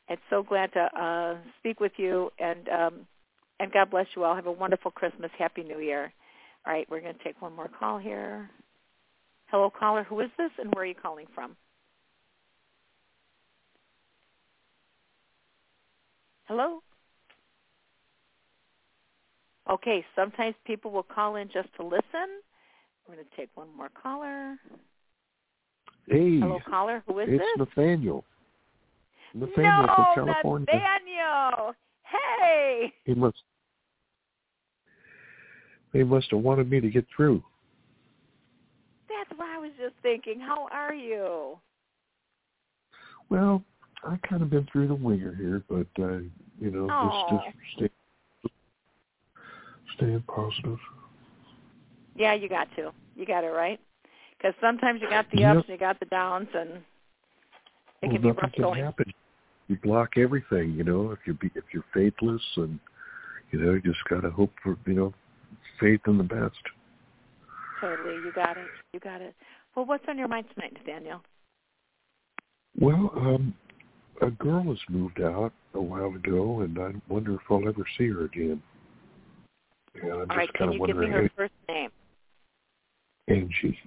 It's so glad to uh, speak with you. And um, and God bless you all. Have a wonderful Christmas. Happy New Year. All right, we're going to take one more call here. Hello, caller. Who is this, and where are you calling from? Hello. Okay, sometimes people will call in just to listen. We're going to take one more caller. Hey, Hello, caller. Who is it's this? Nathaniel. Nathaniel no, from California. Nathaniel. Hey. He must. They must have wanted me to get through. That's what I was just thinking. How are you? Well, I kind of been through the winger here, but uh, you know, Oh. just just stay, staying positive. Yeah, you got to. You got it right. Because sometimes you got the Yep. ups and you got the downs, and it well, can be rough can going. happen. you block everything. You know, if you be if you're faithless, and you know, you just gotta hope for you know, faith in the best. Totally, you got it. You got it. Well, what's on your mind tonight, Nathaniel? Well, um, a girl has moved out a while ago, and I wonder if I'll ever see her again. Yeah, I'm All just right, kind can of you give me her first name? Angie.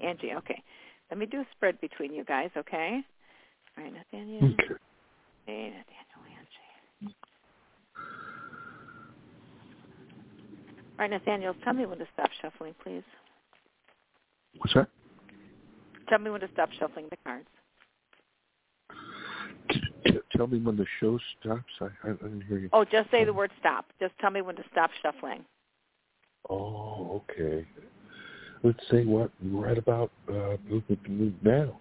Angie, okay. Let me do a spread between you guys, okay? All right, Nathaniel. Okay. Hey, Nathaniel, Angie. All right, Nathaniel, tell me when to stop shuffling, please. What's that? Tell me when to stop shuffling the cards. Tell me when the show stops. I, I, didn't hear you. Oh, just say the word stop. Just tell me when to stop shuffling. Oh, okay. Let's say what right about uh, now.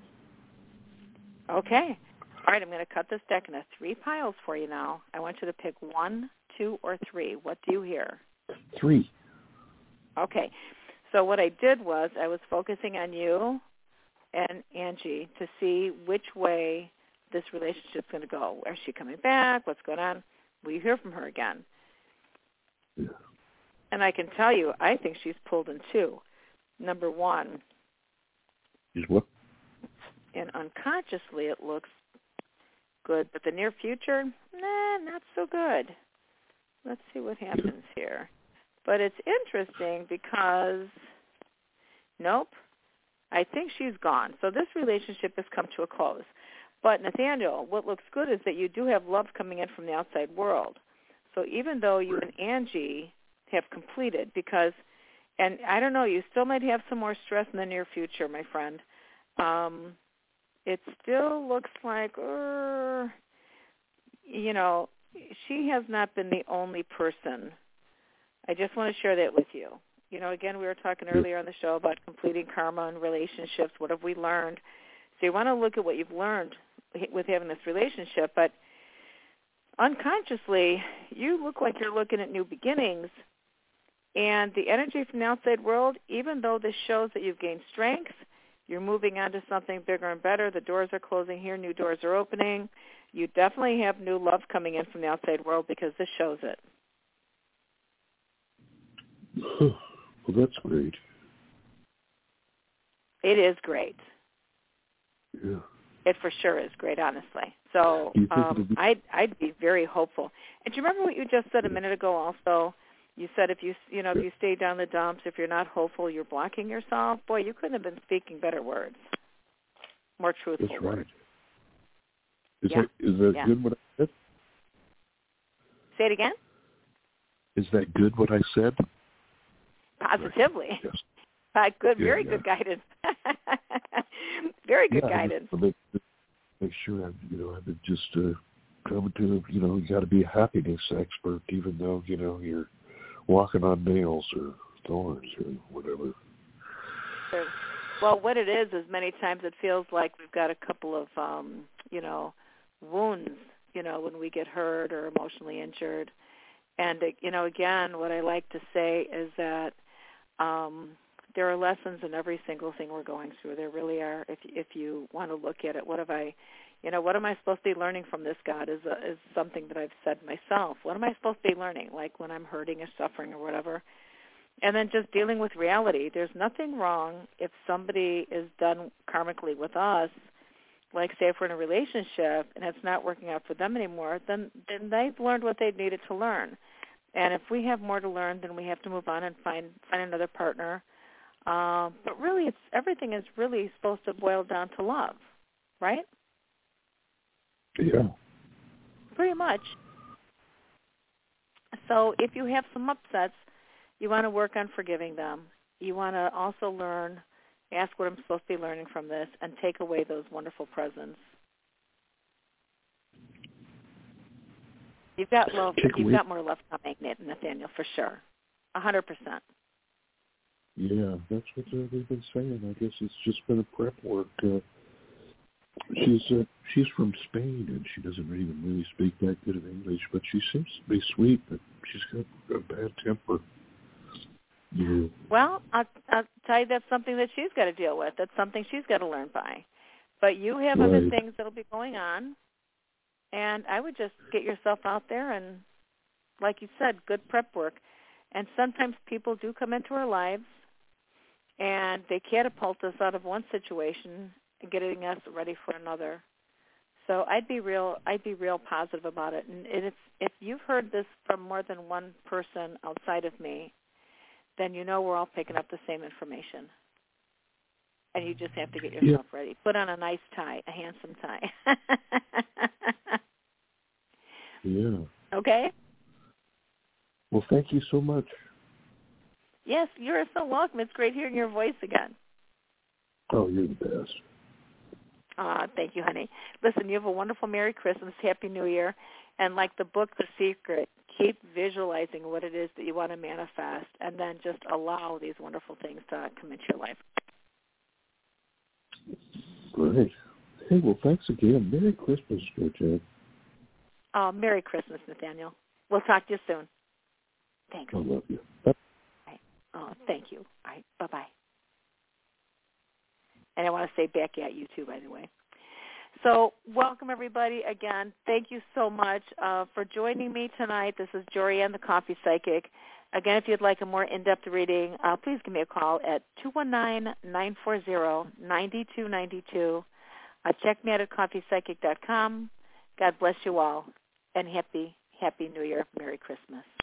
Okay. All right, I'm going to cut this deck into three piles for you now. I want you to pick one, two, or three. What do you hear? Three. Okay. So what I did was I was focusing on you and Angie to see which way this relationship's going to go. Is she coming back? What's going on? Will you hear from her again? Yeah. And I can tell you, I think she's pulled in two. Number one, Is what? and unconsciously it looks good, but the near future, nah, not so good. Let's see what happens here. But it's interesting because, nope, I think she's gone. So this relationship has come to a close. But Nathaniel, what looks good is that you do have love coming in from the outside world. So even though you and Angie have completed, because, and I don't know, you still might have some more stress in the near future, my friend. Um, it still looks like, uh, you know, she has not been the only person. I just want to share that with you. You know, again, we were talking earlier on the show about completing karma and relationships. What have we learned? So you want to look at what you've learned with having this relationship, but unconsciously, you look like you're looking at new beginnings. And the energy from the outside world, even though this shows that you've gained strength, you're moving on to something bigger and better. The doors are closing here. New doors are opening. You definitely have new love coming in from the outside world because this shows it. well, that's great. It is great. Yeah. It for sure is great, honestly. So Do you think it'll um, I'd I'd be very hopeful. And do you remember what you just said a minute ago? Also, you said if you you know if you stay down the dumps, if you're not hopeful, you're blocking yourself. Boy, you couldn't have been speaking better words, more truthful That's right. words. Is Yeah. that is that Yeah. good what I said? Say it again. Is that good what I said? Positively. Yes. Uh, good, very yeah. good guidance. [laughs] very good yeah, guidance. Make, make sure I, you know, I've been just uh, coming to, you know, you got to be a happiness expert, even though you know you're walking on nails or thorns or whatever. Sure. Well, what it is is many times it feels like we've got a couple of, um, you know, wounds. You know, when we get hurt or emotionally injured, and uh, you know, again, what I like to say is that um, there are lessons in every single thing we're going through. There really are. If if you want to look at it, what have I, you know, what am I supposed to be learning from this? God is a, is something that I've said myself. What am I supposed to be learning? Like when I'm hurting or suffering or whatever and then just dealing with reality. There's nothing wrong if somebody is done karmically with us, like say if we're in a relationship and it's not working out for them anymore, then then they've learned what they needed to learn. And if we have more to learn, then we have to move on and find find another partner. Um, but really, it's everything is really supposed to boil down to love, right? Yeah. Pretty much. So if you have some upsets, you want to work on forgiving them. You want to also learn, ask what I'm supposed to be learning from this, and take away those wonderful presents. You've got love. You've got more love coming, Nathaniel, for sure. A hundred percent. Yeah, that's what uh, they've been saying. I guess it's just been a prep work. Uh, she's uh, she's from Spain and she doesn't even really speak that good of English, but she seems to be sweet. But she's got a bad temper. Yeah. Well, I'll, I'll tell you that's something that she's got to deal with. That's something she's got to learn by. But you have other things that'll be going on, And I would just get yourself out there and, like you said, good prep work. And sometimes people do come into our lives and they catapult us out of one situation getting us ready for another. So I'd be real I'd be real positive about it. And it's if you've heard this from more than one person outside of me, then you know we're all picking up the same information. And you just have to get yourself yeah. ready. Put on a nice tie, a handsome tie. [laughs] [laughs] yeah. Okay? Well, thank you so much. Yes, you're so welcome. It's great hearing your voice again. Oh, you're the best. Ah, thank you, honey. Listen, you have a wonderful Merry Christmas, Happy New Year, and like the book The Secret, keep visualizing what it is that you want to manifest, and then just allow these wonderful things to come into your life. Great. Hey, well, thanks again. Merry Christmas, Georgette. Oh, Merry Christmas, Nathaniel. We'll talk to you soon. Thanks. I love you. Bye. Oh, thank you. All right, bye-bye. And I want to say back at you too, by the way. So welcome everybody again. Thank you so much uh, for joining me tonight. This is Jorianne, the Coffee Psychic. Again, if you'd like a more in-depth reading, uh, please give me a call at 219-940-9292. Uh, check me out at coffeepsychic.com. God bless you all, and happy, happy New Year. Merry Christmas.